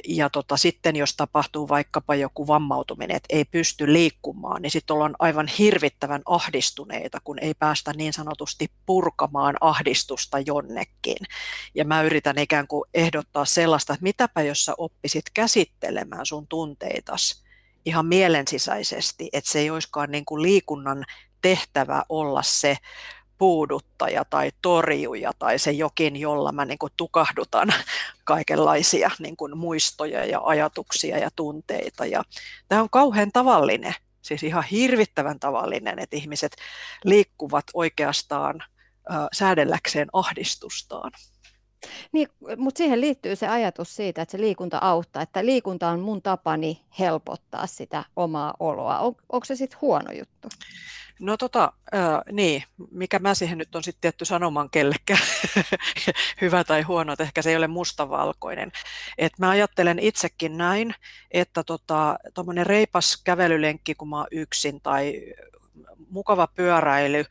ja tota, sitten jos tapahtuu vaikkapa joku vammautuminen, että ei pysty liikkumaan, niin sitten ollaan aivan hirvittävän ahdistuneita, kun ei päästä niin sanotusti purkamaan ahdistusta jonnekin. Ja mä yritän ikään kuin ehdottaa sellaista, että mitäpä jos sä oppisit käsittelemään sun tunteitas ihan mielensisäisesti, että se ei olisikaan niin kuin liikunnan tehtävä olla se puuduttaja tai torjuja tai se jokin, jolla mä niin kuin tukahdutan kaikenlaisia niin kuin muistoja ja ajatuksia ja tunteita. Ja tämä on kauhean tavallinen, siis ihan hirvittävän tavallinen, että ihmiset liikkuvat oikeastaan säädelläkseen ahdistustaan. Niin, mutta siihen liittyy se ajatus siitä, että se liikunta auttaa, että liikunta on mun tapani helpottaa sitä omaa oloa. On, onko se sitten huono juttu? No tota, äh, niin, mikä mä siihen nyt on sitten tietty sanoman kellekään, hyvä tai huono, että ehkä se ei ole mustavalkoinen. Et mä ajattelen itsekin näin, että tuommoinen tota, reipas kävelylenkki, kun mä oon yksin tai mukava pyöräily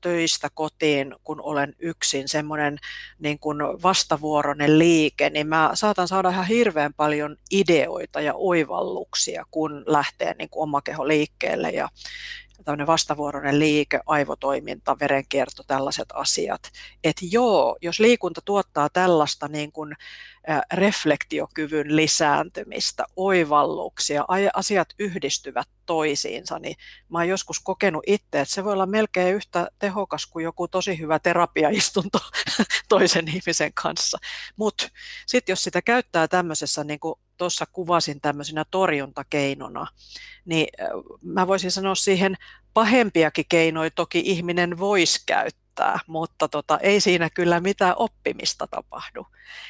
töistä kotiin, kun olen yksin, semmoinen niin kuin vastavuoroinen liike, niin mä saatan saada ihan hirveän paljon ideoita ja oivalluksia, kun lähtee niin kuin oma keho liikkeelle ja, tämmöinen vastavuoroinen liike, aivotoiminta, verenkierto, tällaiset asiat. Että joo, jos liikunta tuottaa tällaista niin kuin reflektiokyvyn lisääntymistä, oivalluksia, asiat yhdistyvät toisiinsa, niin mä oon joskus kokenut itse, että se voi olla melkein yhtä tehokas kuin joku tosi hyvä terapiaistunto toisen ihmisen kanssa. Mutta sitten jos sitä käyttää tämmöisessä, niin kuin tuossa kuvasin tämmöisenä torjuntakeinona, niin mä voisin sanoa siihen pahempiakin keinoja toki ihminen voisi käyttää, mutta tota, ei siinä kyllä mitään oppimista tapahdu.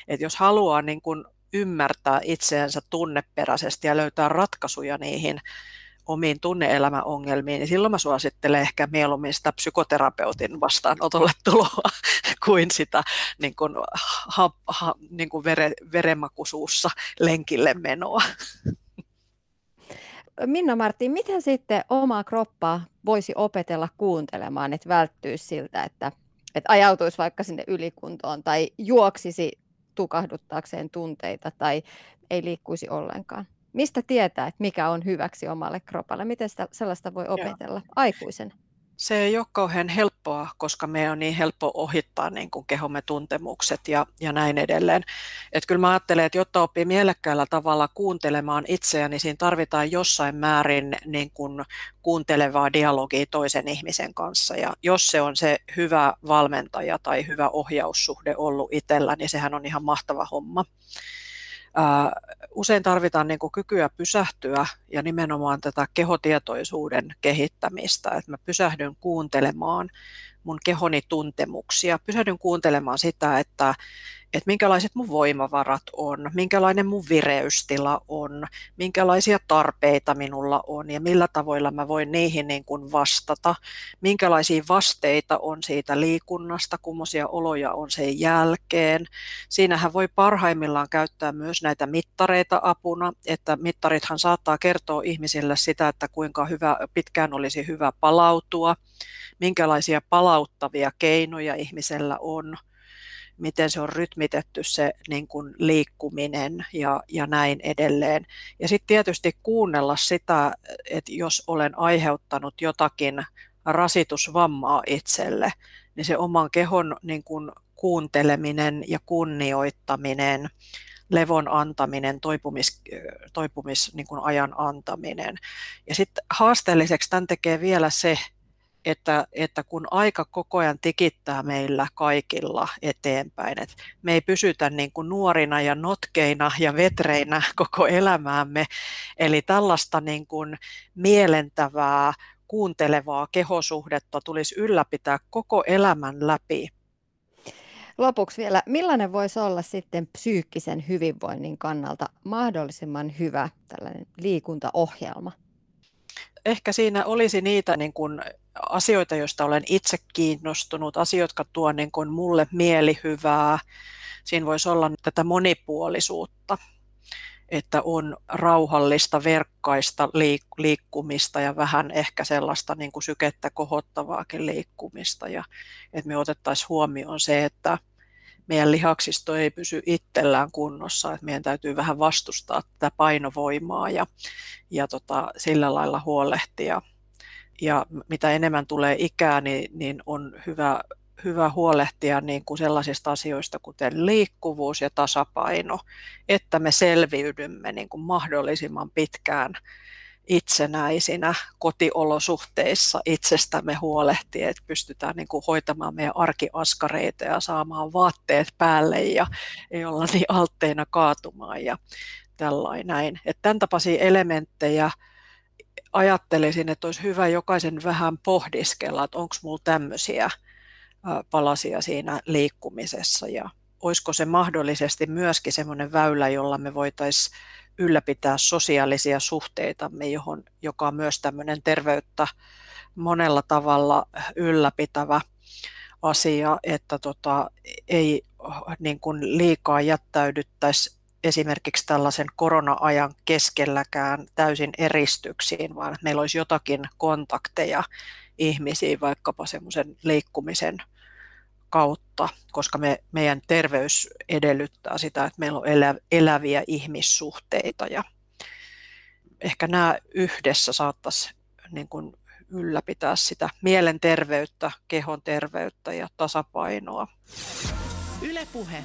Et jos haluaa niin kun ymmärtää itseänsä tunneperäisesti ja löytää ratkaisuja niihin omiin tunneelämäongelmiin, niin silloin mä suosittelen ehkä mieluummin sitä psykoterapeutin vastaanotolle tuloa kuin sitä niin kuin, ha, ha, niin kuin vere, veremakusuussa lenkille menoa. Minna Martti, miten sitten omaa kroppaa voisi opetella kuuntelemaan, että välttyisi siltä, että, että ajautuisi vaikka sinne ylikuntoon tai juoksisi tukahduttaakseen tunteita tai ei liikkuisi ollenkaan? Mistä tietää, että mikä on hyväksi omalle kropalle? Miten sitä, sellaista voi opetella Joo. aikuisen? Se ei ole kauhean helppoa, koska me on niin helppo ohittaa niin kuin kehomme tuntemukset ja, ja näin edelleen. Et kyllä mä ajattelen, että jotta oppii mielekkäällä tavalla kuuntelemaan itseään, niin siinä tarvitaan jossain määrin niin kuin kuuntelevaa dialogia toisen ihmisen kanssa. Ja jos se on se hyvä valmentaja tai hyvä ohjaussuhde ollut itsellä, niin sehän on ihan mahtava homma. Usein tarvitaan niin kuin kykyä pysähtyä ja nimenomaan tätä kehotietoisuuden kehittämistä, että mä pysähdyn kuuntelemaan mun kehoni tuntemuksia, pysähdyn kuuntelemaan sitä, että, että minkälaiset mun voimavarat on, minkälainen mun vireystila on, minkälaisia tarpeita minulla on ja millä tavoilla mä voin niihin niin kuin vastata, minkälaisia vasteita on siitä liikunnasta, kummoisia oloja on sen jälkeen. Siinähän voi parhaimmillaan käyttää myös näitä mittareita apuna, että mittarithan saattaa kertoa ihmisille sitä, että kuinka hyvä, pitkään olisi hyvä palautua, minkälaisia palauttavia keinoja ihmisellä on miten se on rytmitetty se niin kuin liikkuminen ja, ja näin edelleen. Ja sitten tietysti kuunnella sitä, että jos olen aiheuttanut jotakin rasitusvammaa itselle, niin se oman kehon niin kuin kuunteleminen ja kunnioittaminen, levon antaminen, toipumis, toipumis niin kuin ajan antaminen. Ja sitten haasteelliseksi tämän tekee vielä se, että, että kun aika koko ajan tikittää meillä kaikilla eteenpäin, että me ei pysytä niin kuin nuorina ja notkeina ja vetreinä koko elämäämme, eli tällaista niin kuin mielentävää, kuuntelevaa kehosuhdetta tulisi ylläpitää koko elämän läpi. Lopuksi vielä, millainen voisi olla sitten psyykkisen hyvinvoinnin kannalta mahdollisimman hyvä tällainen liikuntaohjelma? Ehkä siinä olisi niitä niin kuin asioita, joista olen itse kiinnostunut, asioita, jotka tuo niin kuin mulle mielihyvää. Siinä voisi olla tätä monipuolisuutta, että on rauhallista, verkkaista liik- liikkumista ja vähän ehkä sellaista niin kuin sykettä kohottavaakin liikkumista. Ja että me otettaisiin huomioon se, että meidän lihaksisto ei pysy itsellään kunnossa, että meidän täytyy vähän vastustaa tätä painovoimaa ja, ja tota, sillä lailla huolehtia ja mitä enemmän tulee ikää, niin, niin on hyvä, hyvä huolehtia niin kuin sellaisista asioista kuten liikkuvuus ja tasapaino, että me selviydymme niin kuin mahdollisimman pitkään itsenäisinä kotiolosuhteissa itsestämme huolehtien, että pystytään niin kuin hoitamaan meidän arkiaskareita ja saamaan vaatteet päälle ja ei olla niin altteina kaatumaan ja tällainen. Että tämän tapaisia elementtejä ajattelisin, että olisi hyvä jokaisen vähän pohdiskella, että onko minulla tämmöisiä palasia siinä liikkumisessa. Ja olisiko se mahdollisesti myöskin semmoinen väylä, jolla me voitaisiin ylläpitää sosiaalisia suhteitamme, johon, joka on myös tämmöinen terveyttä monella tavalla ylläpitävä asia, että tota, ei niin kuin liikaa jättäydyttäisi esimerkiksi tällaisen korona-ajan keskelläkään täysin eristyksiin, vaan meillä olisi jotakin kontakteja ihmisiin vaikkapa semmoisen liikkumisen kautta, koska me, meidän terveys edellyttää sitä, että meillä on elä, eläviä ihmissuhteita ja ehkä nämä yhdessä saattaisi niin kuin ylläpitää sitä mielenterveyttä, kehon terveyttä ja tasapainoa. Ylepuhe